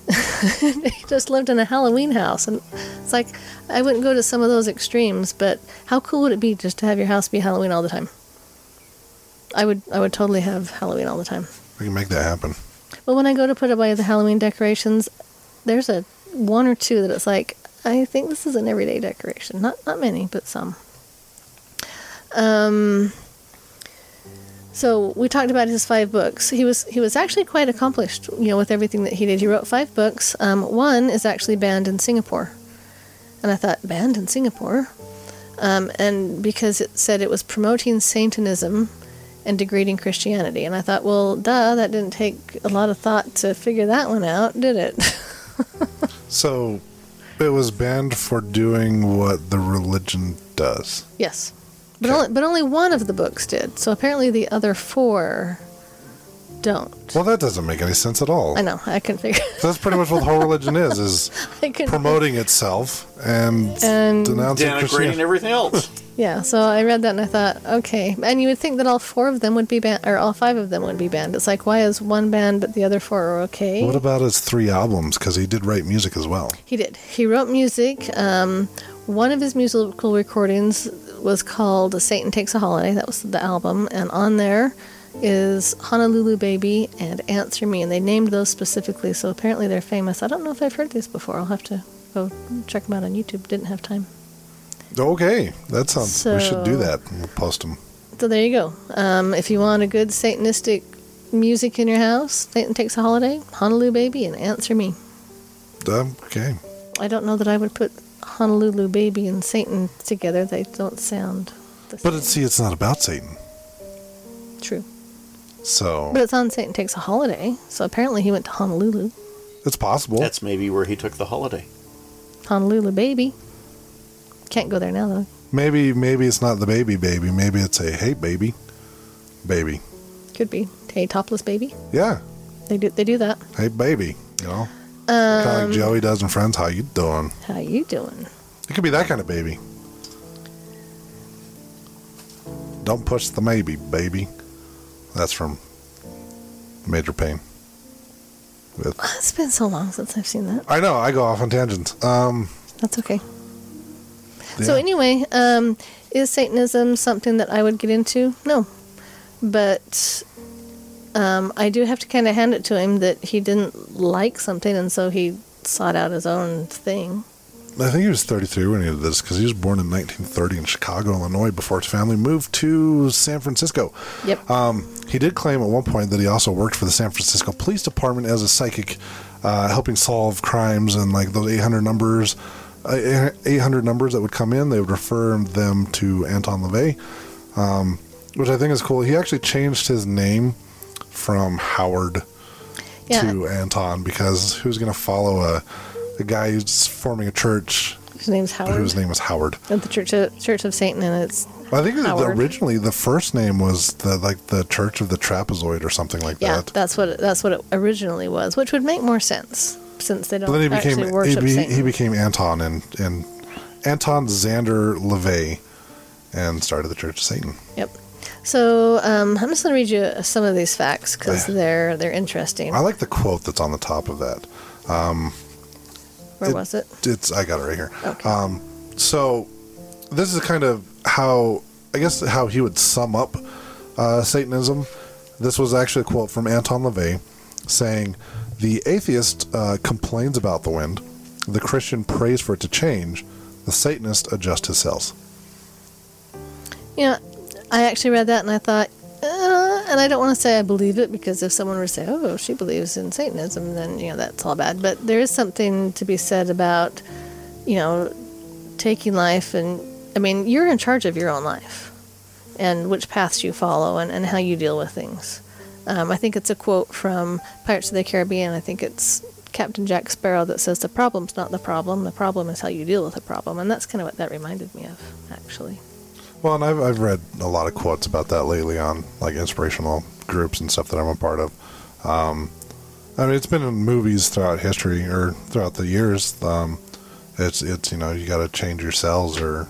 B: just lived in a Halloween house, and it's like I wouldn't go to some of those extremes, but how cool would it be just to have your house be Halloween all the time? I would, I would totally have Halloween all the time.
A: We can make that happen.
B: But when I go to put away the Halloween decorations, there's a one or two that it's like I think this is an everyday decoration. Not not many, but some. Um. So we talked about his five books. He was he was actually quite accomplished, you know, with everything that he did. He wrote five books. Um, one is actually banned in Singapore, and I thought banned in Singapore, um, and because it said it was promoting Satanism and degrading Christianity, and I thought, well, duh, that didn't take a lot of thought to figure that one out, did it?
A: So, it was banned for doing what the religion does.
B: yes, but
A: Okay.
B: only but only one of the books did. So apparently the other four don't.
A: Well, that doesn't make any sense at all.
B: I know. I couldn't figure.
A: That's pretty much what the whole religion is: is
B: I couldn't
A: promoting itself and,
B: And-
A: denouncing
C: Denigrating everything else.
B: Yeah, so I read that and I thought, okay. And you would think that all four of them would be banned, or all five of them would be banned. It's like, why is one banned but the other four are okay?
A: What about his three albums? Because he did write music as well.
B: He did. He wrote music. Um, one of his musical recordings was called Satan Takes a Holiday. That was the album. And on there is Honolulu Baby and Answer Me. And they named those specifically, so apparently they're famous. I don't know if I've heard these before. I'll have to go check them out on YouTube. Didn't have time.
A: Okay, that sounds. we should do that. We'll post them.
B: So there you go. Um, if you want a good Satanistic music in your house, Satan Takes a Holiday, Honolulu Baby, and Answer Me.
A: Um, okay.
B: I don't know that I would put Honolulu Baby and Satan together. They don't sound the
A: But
B: same.
A: it's, see, it's not about Satan.
B: True.
A: So
B: But it's on Satan Takes a Holiday, so apparently he went to Honolulu.
A: it's possible.
C: That's maybe where he took the holiday.
B: Honolulu Baby. Can't go there now, though.
A: maybe maybe it's not the baby baby. Maybe it's a hey baby, baby.
B: Could be. Hey, Topless Baby.
A: Yeah,
B: They do, they do that.
A: hey baby. You know, kind of
B: Um,
A: like Joey does in Friends. How you doing?
B: How you doing?
A: It could be that kind of baby. Don't push the maybe, baby. That's from Major Payne. With
B: It's been so long since I've seen that.
A: I know I go off on tangents. Um,
B: That's okay. So anyway, um, is Satanism something that I would get into? No, but um, I do have to kind of hand it to him that he didn't like something, and so he sought out his own thing.
A: I think he was 33 when he did this because he was born in 1930 in Chicago, Illinois, before his family moved to San Francisco.
B: Yep.
A: Um, he did claim at one point that he also worked for the San Francisco Police Department as a psychic, uh, helping solve crimes and like those 800 numbers, uh, 800 numbers that would come in. They would refer them to Anton LaVey, um, which I think is cool. He actually changed his name from Howard
B: Yeah.
A: to Anton because who's going to follow a, a guy who's forming a church
B: His name's Howard.
A: whose name was Howard?
B: At the Church of, Church of Satan, and it's
A: I think originally the first name was the like the Church of the Trapezoid or something like
B: yeah,
A: that.
B: that's what it, that's what it originally was, which would make more sense since they don't
A: But then he became he,
B: Satan.
A: he became Anton and and Anton Szandor LaVey and started the Church of Satan.
B: Yep. So um, I'm just going to read you some of these facts because they're they're interesting.
A: I like the quote that's on the top of that.
B: Where
A: it-
B: was it?
A: It's I got it right here.
B: Okay.
A: Um, so this is kind of how I guess how he would sum up uh, Satanism. This was actually a quote from Anton LaVey saying, "The atheist uh, complains about the wind, the Christian prays for it to change, the Satanist adjusts his cells."
B: You know, I actually read that and I thought, uh, and I don't want to say I believe it because if someone were to say, "Oh, she believes in Satanism," then you know that's all bad. But there is something to be said about, you know, taking life and I mean, you're in charge of your own life and which paths you follow and, and how you deal with things. Um, I think it's a quote from Pirates of the Caribbean. I think it's Captain Jack Sparrow that says, "The problem's not the problem. The problem is how you deal with the problem." And that's kind of what that reminded me of, actually.
A: Well, and I've, I've read a lot of quotes about that lately on like inspirational groups and stuff that I'm a part of. Um, I mean, it's been in movies throughout history or throughout the years. Um, it's it's you know you got to change your cells or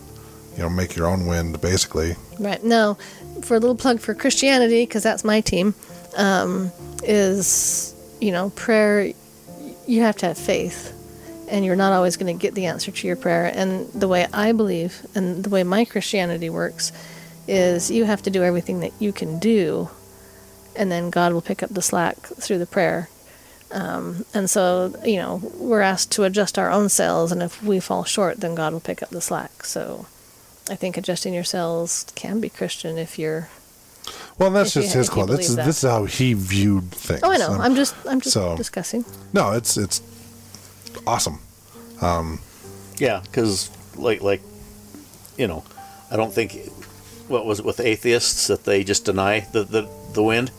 A: you know make your own wind basically.
B: Right. Now, for a little plug for Christianity, because that's my team, um, is, you know, prayer, you have to have faith. And you're not always going to get the answer to your prayer. And the way I believe and the way my Christianity works is you have to do everything that you can do, and then God will pick up the slack through the prayer. Um, and so, you know, we're asked to adjust our own cells, and if we fall short, then God will pick up the slack. So, I think adjusting your cells can be Christian if you're.
A: Well, that's
B: If
A: just his quote. This is
B: that.
A: this is how he viewed things.
B: Oh, I know.
A: Um,
B: I'm just I'm just
A: so-
B: discussing.
A: no, it's it's awesome.
C: Um, yeah, because like like you know, I don't think what was it with atheists that they just deny the the, the wind,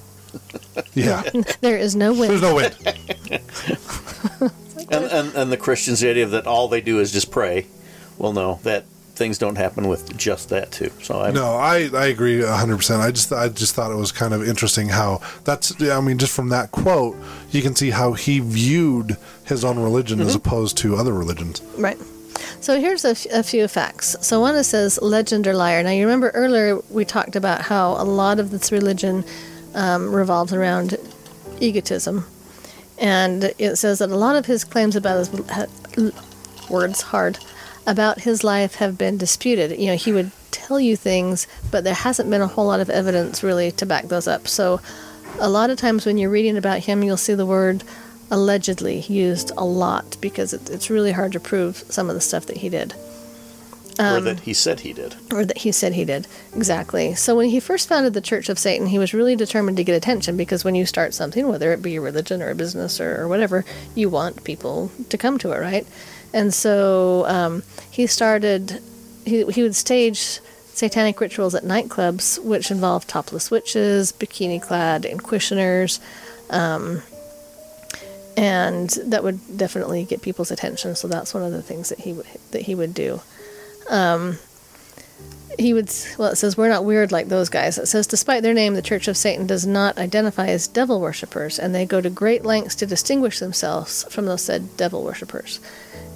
A: Yeah,
B: There is no wind.
A: there's no wind.
C: and, and and the Christians the idea that all they do is just pray. Well, no, that things don't happen with just that too. So I
A: No, I, I agree hundred percent. I just I just thought it was kind of interesting how that's. I mean, just from that quote, you can see how he viewed his own religion as opposed to other religions.
B: Right. So here's a, f- a few facts. So one it says legend or liar. Now you remember earlier we talked about how a lot of this religion um, revolves around egotism, and it says that a lot of his claims about his ha- words hard about his life have been disputed. You know, he would tell you things, but there hasn't been a whole lot of evidence really to back those up. So a lot of times when you're reading about him, you'll see the word allegedly used a lot because it, it's really hard to prove some of the stuff that he did
C: or um, that he said he did.
B: or that he said he did. Exactly. So when he first founded the Church of Satan, he was really determined to get attention because when you start something, whether it be a religion or a business or, or whatever, you want people to come to it, right? And so um, he started, he, he would stage satanic rituals at nightclubs, which involved topless witches, bikini clad inquisitioners. Um, and that would definitely get people's attention. So that's one of the things that he would that he would do he would well it says we're not weird like those guys it says despite their name the church of satan does not identify as devil worshippers and they go to great lengths to distinguish themselves from those said devil worshippers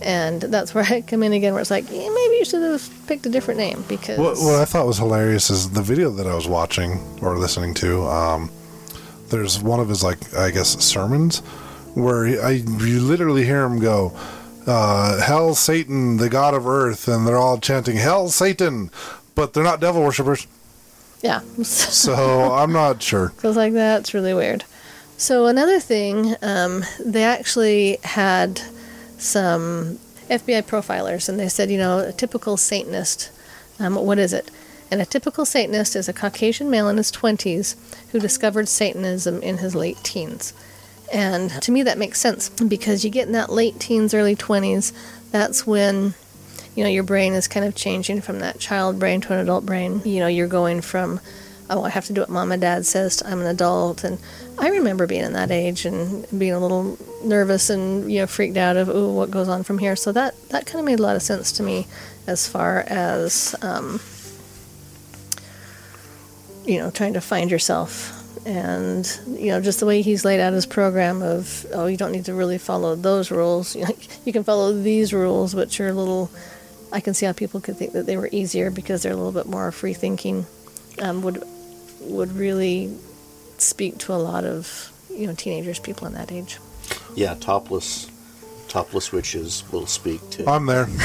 B: and that's where i come in again where it's like yeah, maybe you should have picked a different name because
A: What, what I thought was hilarious is the video that I was watching or listening to. Um, there's one of his like I guess sermons where he, I you literally hear him go, uh, "Hell, Satan, the god of earth," and they're all chanting "Hell, Satan," but they're not devil worshippers.
B: yeah
A: So I'm not sure.
B: goes like that. It's really weird. So another thing, um, they actually had some FBI profilers, and they said, you know, a typical Satanist. Um, what is it? And a typical Satanist is a Caucasian male in his twenties who discovered Satanism in his late teens. And to me, that makes sense because you get in that late teens, early twenties. That's when you know your brain is kind of changing from that child brain to an adult brain you know you're going from oh i have to do what mom and dad says i'm an adult. And i remember being in that age and being a little nervous and you know freaked out of oh what goes on from here? So that that kind of made a lot of sense to me as far as um, you know trying to find yourself. And you know just the way he's laid out his program of oh you don't need to really follow those rules. You, can follow these rules which are a little i can see how people could think that they were easier because they're a little bit more free thinking um, would would really speak to a lot of you know teenagers, people in that age.
C: Yeah, topless, topless witches will speak to
A: I'm there.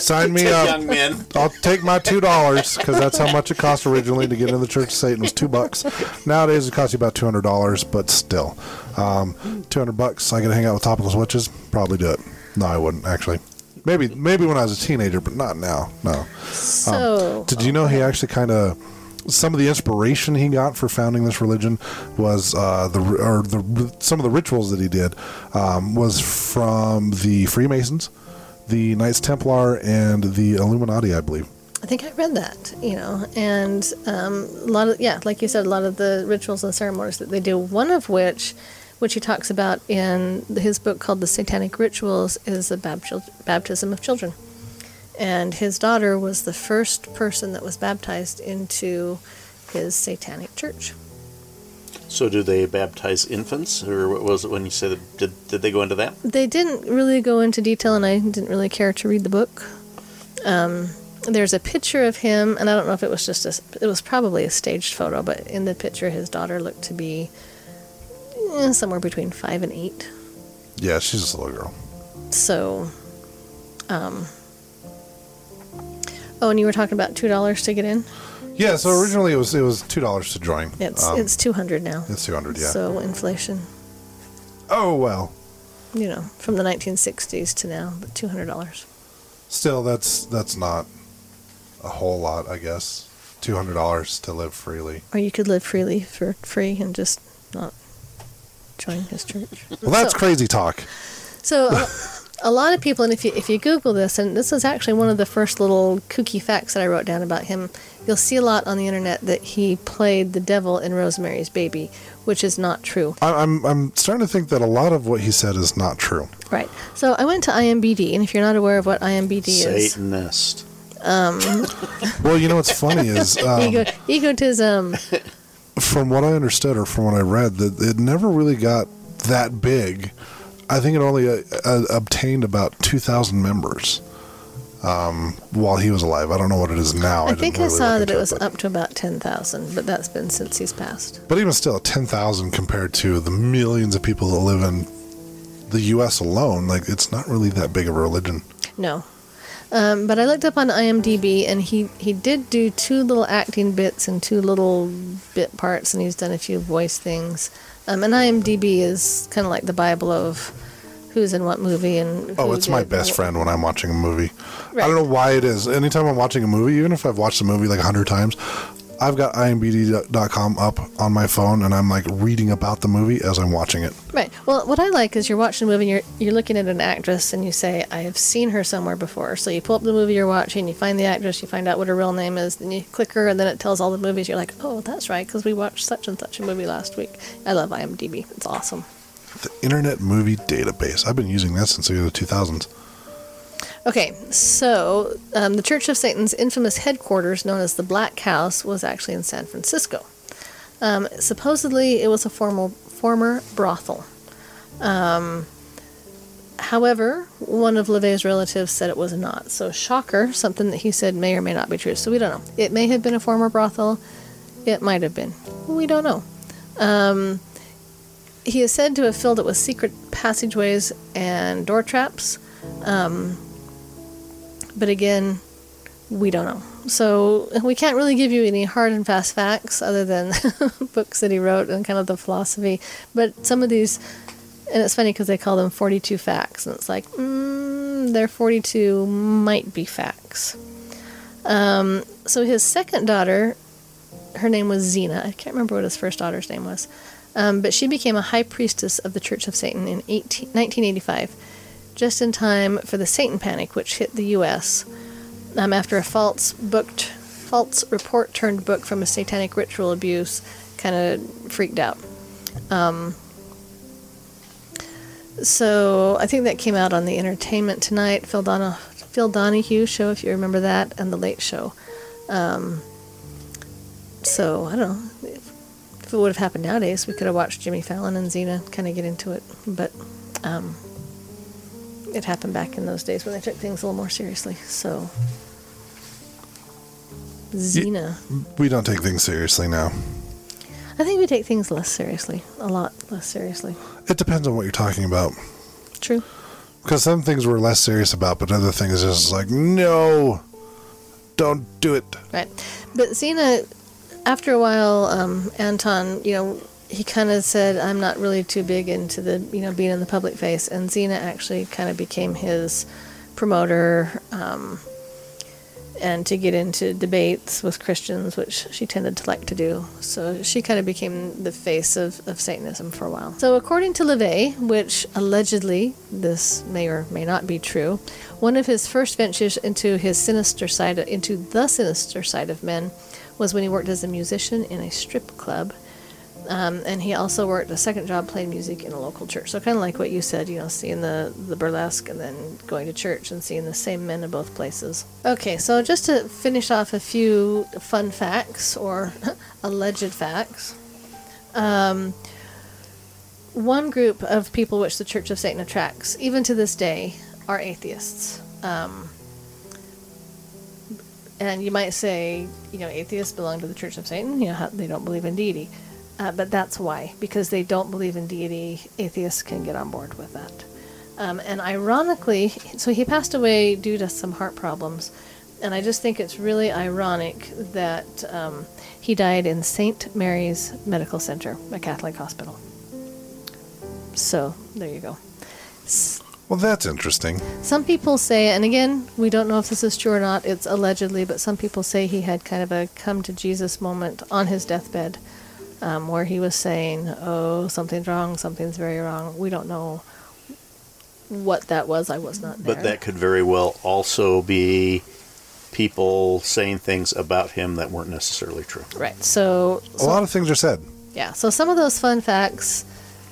A: Sign me up.
C: young men.
A: I'll take my two dollars because that's how much it cost originally to get into the Church of Satan was two bucks. Nowadays it costs you about two hundred dollars, but still, um, two hundred bucks. I get to hang out with topless witches. Probably do it. No, I wouldn't actually. Maybe maybe when I was a teenager, but not now. No.
B: So
A: Did you know he actually kind of some of the inspiration he got for founding this religion was uh, the or the some of the rituals that he did um, was from the Freemasons, the Knights Templar, and the Illuminati, I believe.
B: I think I read that, you know, and um, a lot of yeah, like you said, a lot of the rituals and ceremonies that they do. One of which, which he talks about in his book called "The Satanic Rituals," is the baptism of children. And his daughter was the first person that was baptized into his satanic church.
C: So, do they baptize infants, or what was it when you said that, did did they go into that?
B: They didn't really go into detail, and I didn't really care to read the book. Um, there's a picture of him, and I don't know if it was just a, it was probably a staged photo, but in the picture, his daughter looked to be eh, somewhere between five and eight.
A: Yeah, she's a little girl.
B: So, um, oh, and you were talking about two dollars to get in.
A: Yeah, so originally it was it was two dollars to join.
B: It's
A: Um,
B: it's two hundred now.
A: it's two hundred. Yeah.
B: So inflation,
A: oh well.
B: you know, from the 1960s to now, but two hundred dollars.
A: Still, that's that's not a whole lot, I guess. Two hundred dollars to live freely.
B: Or you could live freely for free and just not join his church.
A: Well, that's
B: So-
A: crazy talk.
B: So a, a lot of people, and if you if you Google this, and this is actually one of the first little kooky facts that I wrote down about him, you'll see a lot on the internet that he played the devil in Rosemary's Baby, which is not true.
A: I- I'm I'm starting to think that a lot of what he said is not true.
B: Right. So I went to IMBD, and if you're not aware of what IMBD is,
C: Satanist.
A: Well, you know what's funny is um,
B: ego, egotism.
A: from what I understood or from what I read, that it never really got that big. I think it only uh, uh, obtained about two thousand members um, while he was alive. I don't know what it is now.
B: I
A: didn't
B: think I
A: really
B: saw that it was
A: but-
B: up to about ten thousand, but that's been since he's passed.
A: But even still, ten thousand compared to the millions of people that live in the U.S. alone, like it's not really that big of a religion.
B: No. Um, but I looked up on IMDb, and he, he did do two little acting bits and two little bit parts, and he's done a few voice things. Um, and IMDb is kind of like the Bible of who's in what movie and.
A: Oh, it's my best
B: what.
A: friend when I'm watching a movie. I don't know why it is. Anytime I'm watching a movie, even if I've watched a movie like a hundred times, I've got IMDb.com up on my phone, and I'm like reading about the movie as I'm watching it.
B: Right. Well, what I like is you're watching a movie, and you're you're looking at an actress, and you say, "I have seen her somewhere before." So you pull up the movie you're watching, you find the actress, you find out what her real name is, then you click her, and then it tells all the movies. You're like, "Oh, that's right," because we watched such and such a movie last week. I love IMDb. It's awesome.
A: The Internet Movie Database. I've been using that since the 2000s.
B: Okay, so um, the Church of Satan's infamous headquarters, known as the Black House, was actually in San Francisco. Um, supposedly, it was a formal, former brothel. Um, however, one of LaVey's relatives said it was not. So, shocker, something that he said may or may not be true. So, we don't know. It may have been a former brothel. It might have been. We don't know. Um, he is said to have filled it with secret passageways and door traps. But again, we don't know. So we can't really give you any hard and fast facts other than books that he wrote and kind of the philosophy. But some of these, and it's funny because they call them 42 facts. And it's like, mm, their 42 might be facts. Um, so his second daughter, her name was Zeena. I can't remember what his first daughter's name was. Um, but she became a high priestess of the Church of Satan in 18, 1985 just in time for the Satan Panic, which hit the U.S. Um, after a false booked, false report turned book from a satanic ritual abuse kind of freaked out. Um, so I think that came out on the Entertainment Tonight, Phil, Phil Donahue show, if you remember that, and the Late Show. Um, so I don't know if, if it would have happened nowadays. We could have watched Jimmy Fallon and Zeena kind of get into it, but. Um, it happened back in those days when they took things a little more seriously. So, Zeena.
A: We don't take things seriously now.
B: I think we take things less seriously, a lot less seriously.
A: It depends on what you're talking about.
B: True.
A: Because some things we're less serious about, but other things is just like, no, don't do it.
B: Right. But Zeena, after a while, um, Anton, you know, he kind of said, I'm not really too big into the, you know, being in the public face. And Zeena actually kind of became his promoter um, and to get into debates with Christians, which she tended to like to do. So she kind of became the face of, of Satanism for a while. So, according to LaVey, which allegedly this may or may not be true, one of his first ventures into his sinister side, into the sinister side of men, was when he worked as a musician in a strip club. Um, and he also worked a second job playing music in a local church. So kind of like what you said, you know, seeing the the burlesque and then going to church and seeing the same men in both places. Okay, so just to finish off a few fun facts or alleged facts. Um, one group of people which the Church of Satan attracts, even to this day, are atheists. Um, and you might say, you know, atheists belong to the Church of Satan. You know, they don't believe in deity. Uh, but that's why, because they don't believe in deity, atheists can get on board with that. Um, and ironically, so he passed away due to some heart problems. And I just think it's really ironic that um, he died in St. Mary's Medical Center, a Catholic hospital. So there you go.
A: Well, that's interesting.
B: Some people say, and again, we don't know if this is true or not, it's allegedly, but some people say he had kind of a come to Jesus moment on his deathbed um, where he was saying, Oh, something's wrong, something's very wrong. We don't know what that was. I was not there.
C: But that could very well also be people saying things about him that weren't necessarily true.
B: Right. So,
A: A lot of things are said.
B: yeah. So some of those fun facts,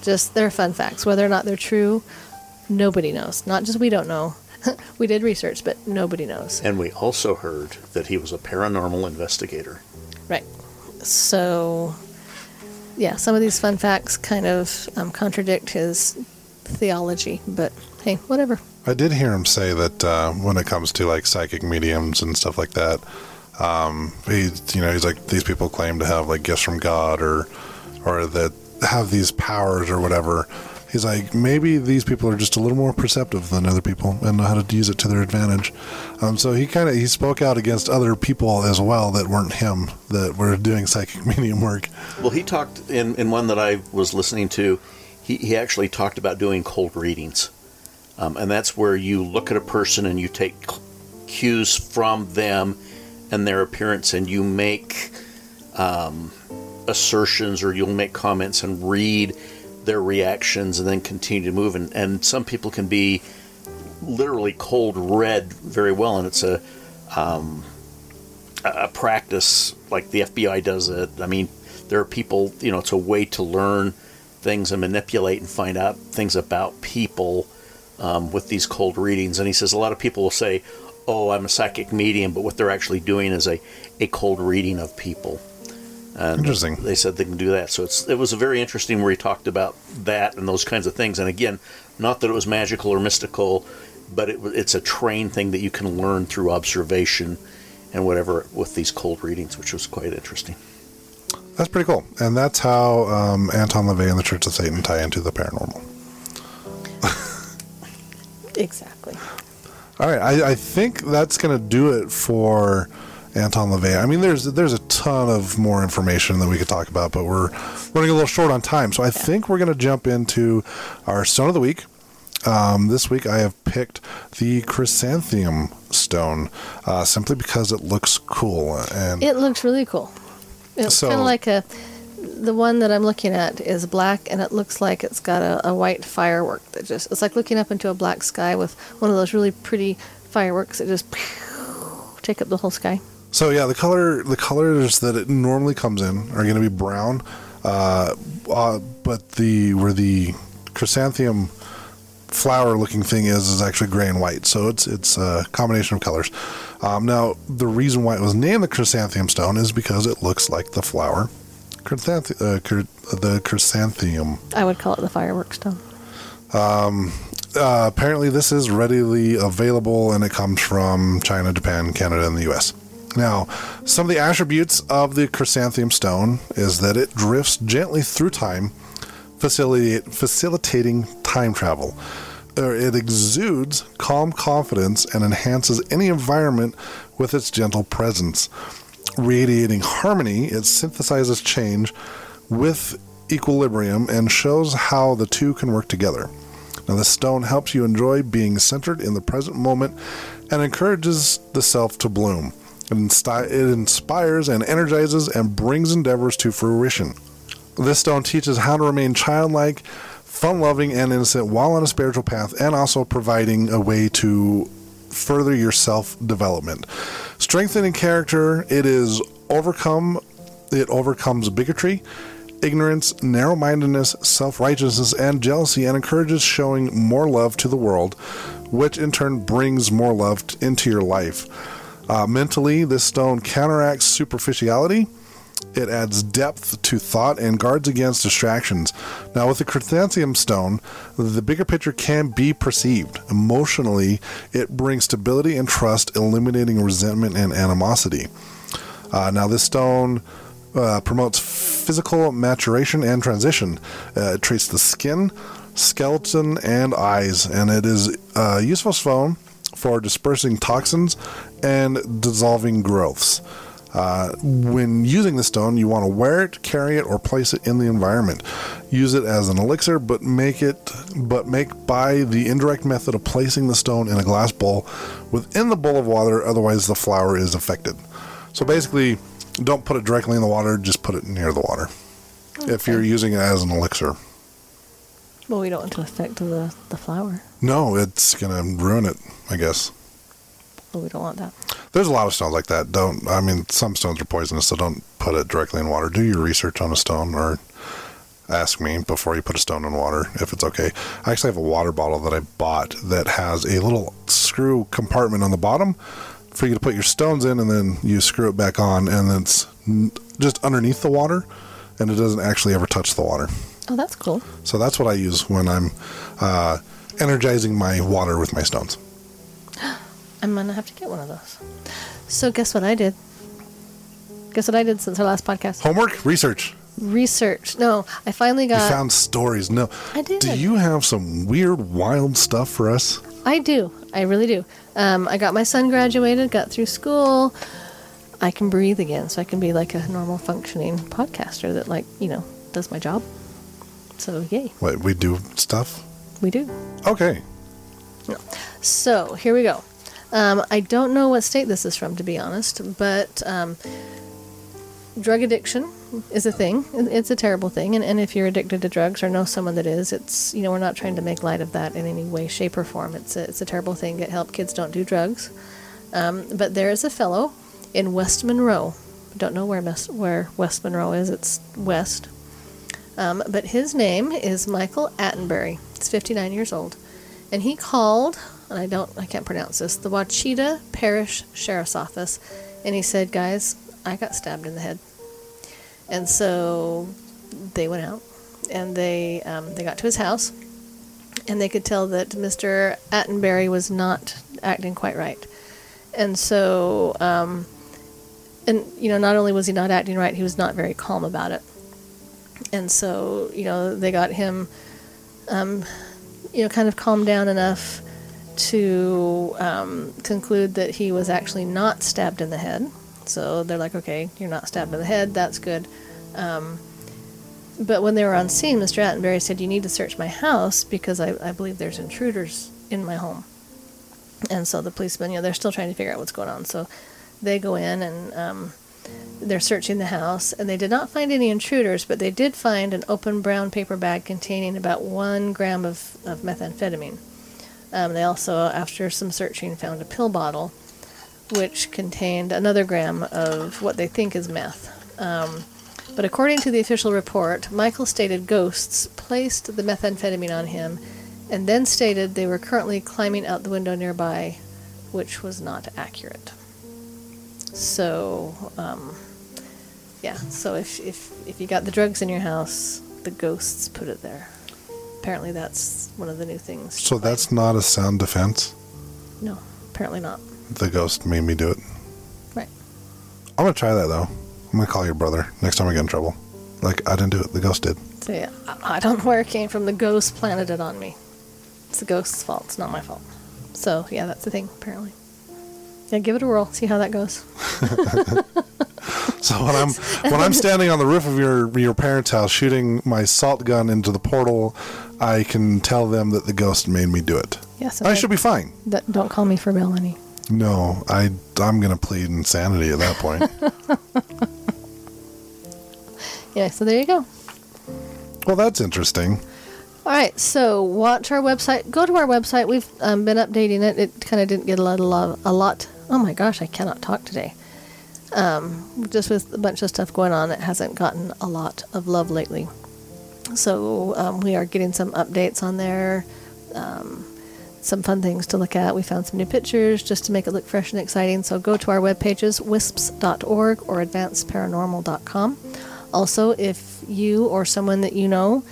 B: just they're fun facts. Whether or not they're true, nobody knows. Not just we don't know. we did research, but nobody knows.
C: And we also heard that he was a paranormal investigator.
B: Right. So, yeah, some of these fun facts kind of um, contradict his theology, but hey, whatever.
A: I did hear him say that uh, when it comes to like psychic mediums and stuff like that, um, he, you know, he's like these people claim to have like gifts from God or, or that have these powers or whatever. He's like maybe these people are just a little more perceptive than other people and know how to use it to their advantage. Um, so he kind of he spoke out against other people as well that weren't him that were doing psychic medium work.
C: Well, he talked in, in one that I was listening to, he, he actually talked about doing cold readings. Um, and that's where you look at a person and you take cues from them and their appearance and you make um, assertions or you'll make comments and read their reactions and then continue to move. And, and some people can be literally cold red very well, and it's a um, a practice like the FBI does it. I mean, there are people, you know, it's a way to learn things and manipulate and find out things about people um, with these cold readings. And he says a lot of people will say, "Oh, I'm a psychic medium," but what they're actually doing is a a cold reading of people. And
A: Interesting.
C: They said they can do that. So it's it was a very interesting where he talked about that and those kinds of things. And again, not that it was magical or mystical, but it, it's a trained thing that you can learn through observation and whatever with these cold readings, which was quite interesting.
A: That's pretty cool, and that's how um, Anton LaVey and the Church of Satan tie into the paranormal.
B: Exactly.
A: All right, I, I think that's going to do it for Anton LaVey. I mean, there's there's a ton of more information that we could talk about, but we're running a little short on time, so I think we're going to jump into our stone of the week. Um, this week, I have picked the chrysanthemum stone uh, simply because it looks cool, and
B: It looks really cool. It's
A: So-
B: kind of like a. The one that I'm looking at is black, and it looks like it's got a, a white firework that just. It's like looking up into a black sky with one of those really pretty fireworks that just take up the whole sky.
A: So yeah, the color the colors that it normally comes in are going to be brown, uh, uh, but the where the chrysanthemum flower looking thing is is actually gray and white. So it's it's a combination of colors. Um, now the reason why it was named the chrysanthemum stone is because it looks like the flower, Chrysanth- uh, chr- the chrysanthemum.
B: I would call it the firework stone.
A: Uh, apparently, this is readily available, and it comes from China, Japan, Canada, and the U.S. Now, some of the attributes of the chrysanthemum stone is that it drifts gently through time, facilitate, facilitating time travel. Uh, It exudes calm confidence and enhances any environment with its gentle presence. Radiating harmony, it synthesizes change with equilibrium and shows how the two can work together. Now, this stone helps you enjoy being centered in the present moment and encourages the self to bloom. It, insti- it inspires and energizes and brings endeavors to fruition. This stone teaches how to remain childlike, fun loving, and innocent while on a spiritual path, and also providing a way to further your self development. Strengthening character, it is overcome it overcomes bigotry, ignorance, narrow mindedness, self righteousness, and jealousy, and encourages showing more love to the world, which in turn brings more love into your life. Uh, mentally, this stone counteracts superficiality. It adds depth to thought and guards against distractions. Now, with the chrysanthemum stone, the bigger picture can be perceived. Emotionally, it brings stability and trust, eliminating resentment and animosity. Uh, now, this stone uh, promotes physical maturation and transition. Uh, it treats the skin, skeleton, and eyes, and it is a useful stone for dispersing toxins and dissolving growths. Uh, when using the stone, you want to wear it, carry it, or place it in the environment. Use it as an elixir, but make it, but make by the indirect method of placing the stone in a glass bowl within the bowl of water. Otherwise, the flower is affected. So basically, don't put it directly in the water. Just put it near the water. If you're using it as an elixir,
B: Well, we don't want to affect the, the flower.
A: no, it's gonna ruin it. I guess.
B: Well, we don't want that.
A: There's a lot of stones like that. Don't I mean some stones are poisonous, so don't put it directly in water. Do your research on a stone or ask me before you put a stone in water if it's okay. I actually have a water bottle that I bought that has a little screw compartment on the bottom for you to put your stones in and then you screw it back on and it's just underneath the water and it doesn't actually ever touch the water.
B: Oh, that's cool.
A: So that's what I use when I'm uh, energizing my water with my stones.
B: I'm gonna have to get one of those. So guess what I did? Guess what I did since our last podcast?
A: Homework, research.
B: Research. No, I finally
A: You
B: got.
A: found stories. No.
B: I did.
A: Do you have some weird, wild stuff for us?
B: I do. I really do. Um, I got my son graduated, got through school. I can breathe again, so I can be like a normal functioning podcaster that, like, you know, does my job. So, yay,
A: What, we do stuff?
B: we do.
A: Okay.
B: So, here we go. Um, I don't know what state this is from, to be honest, but um, drug addiction is a thing. It's a terrible thing. And, and if you're addicted to drugs or know someone that is, it's, you know, we're not trying to make light of that in any way, shape, or form. It's a, it's a terrible thing. Get help. Kids don't do drugs. Um, but there is a fellow in West Monroe. Don't know where, Mes- where West Monroe is. It's west. Um, but his name is Michael Attenbury. He's 59 years old. And he called, and I don't, I can't pronounce this, the Ouachita Parish Sheriff's Office, and he said, "Guys, I got stabbed in the head." And so they went out, and they um, they got to his house, and they could tell that Mr. Attenbury was not acting quite right, and so, um, and you know, not only was he not acting right, he was not very calm about it, and so you know, they got him you know, kind of calmed down enough to um, conclude that he was actually not stabbed in the head. So they're like, okay, you're not stabbed in the head. That's good. Um, but when they were on scene, Mr. Attenbury said, you need to search my house because I, I believe there's intruders in my home. And so the policemen, you know, they're still trying to figure out what's going on. So they go in and um, they're searching the house, and they did not find any intruders, but they did find an open brown paper bag containing about one gram of, of methamphetamine. Um, they also, after some searching, found a pill bottle which contained another gram of what they think is meth. Um, but according to the official report, Michael stated ghosts placed the methamphetamine on him and then stated they were currently climbing out the window nearby, which was not accurate. So, um, yeah. So if, if if you got the drugs in your house, the ghosts put it there. Apparently, that's one of the new things.
A: So that's not a sound defense.
B: no, apparently not.
A: The ghost made me do it.
B: Right.
A: I'm gonna try that though. I'm gonna call your brother next time I get in trouble. Like I didn't do it. The ghost did.
B: So yeah, I I don't know where it came from. The ghost planted it on me. It's the ghost's fault. It's not my fault. So yeah, that's the thing apparently. Yeah, give it a whirl. See how that goes.
A: So when I'm when I'm standing on the roof of your your parents' house shooting my salt gun into the portal, I can tell them that the ghost made me do it.
B: Yes.
A: I should be fine.
B: That, don't call me for Melanie.
A: No, I I'm gonna plead insanity at that point.
B: Yeah. So there you go.
A: well, that's interesting.
B: All right, so watch our website. Go to our website. We've um, been updating it. It kind of didn't get a lot of love. A lot. Oh my gosh, I cannot talk today. Um, just with a bunch of stuff going on, it hasn't gotten a lot of love lately. So um, we are getting some updates on there. Um, some fun things to look at. We found some new pictures just to make it look fresh and exciting. So go to our web pages, wisps.org or advancedparanormal.com. Also, if you or someone that you know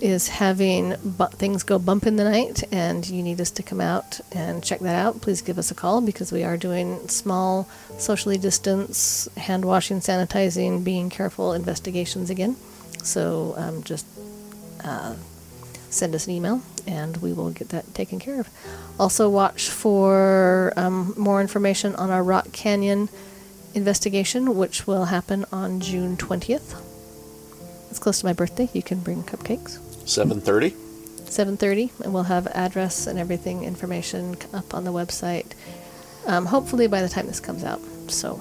B: is having bu- things go bump in the night and you need us to come out and check that out, please give us a call because we are doing small, socially distanced, hand washing, sanitizing, being careful investigations again. So um, just uh, send us an email and we will get that taken care of. Also, watch for um, more information on our Rock Canyon investigation, which will happen on June 20th. It's close to my birthday. You can bring cupcakes.
C: 7:30.
B: 7.30 and we'll have address and everything information up on the website um, hopefully by the time this comes out so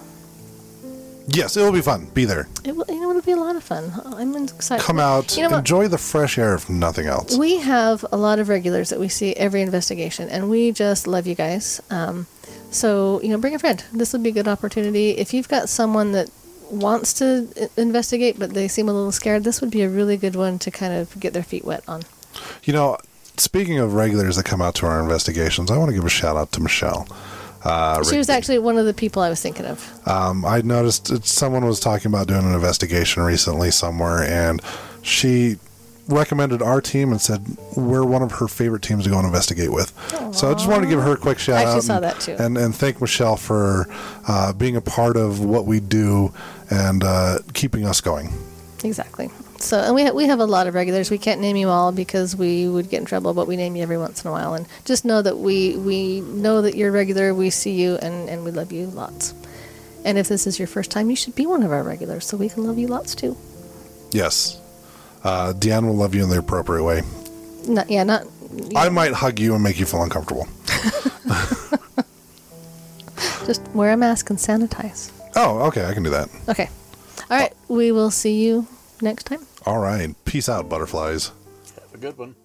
A: Yes, it'll be fun. Be there.
B: it will, you know, it'll be a lot of fun i'm excited
A: Come out.
B: you know
A: enjoy the fresh air if nothing else.
B: we have a lot of regulars that we see every investigation and we just love you guys um, so you know bring a friend this would be a good opportunity if you've got someone that wants to investigate but they seem a little scared this would be a really good one to kind of get their feet wet on
A: You know, speaking of regulars that come out to our investigations, I want to give a shout out to Michelle. Uh,
B: she was actually one of the people i was thinking of
A: Um, I noticed someone was talking about doing an investigation recently somewhere, and she recommended our team and said we're one of her favorite teams to go and investigate with. So I just wanted to give her a quick shout
B: I actually
A: out.
B: saw
A: and,
B: that too.
A: And, and thank Michelle for uh, being a part of what we do and uh, keeping us going.
B: Exactly. So, and we ha- we have a lot of regulars. We can't name you all because we would get in trouble, but we name you every once in a while. And just know that we we know that you're regular. We see you, and and we love you lots. And if this is your first time, you should be one of our regulars, so we can love you lots too.
A: Yes. Uh, Deanne will love you in the appropriate way.
B: Not yeah, not.
A: I might hug you and make you feel uncomfortable.
B: just wear a mask and sanitize.
A: Oh, okay, I can do that.
B: Okay. All right. We will see you next time.
A: All right. Peace out, butterflies.
C: Have a good one.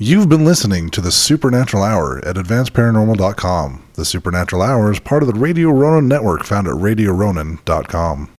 A: You've been listening to the Supernatural Hour at AdvancedParanormal.com. The Supernatural Hour is part of the Radio Ronan network found at RadioRonan.com.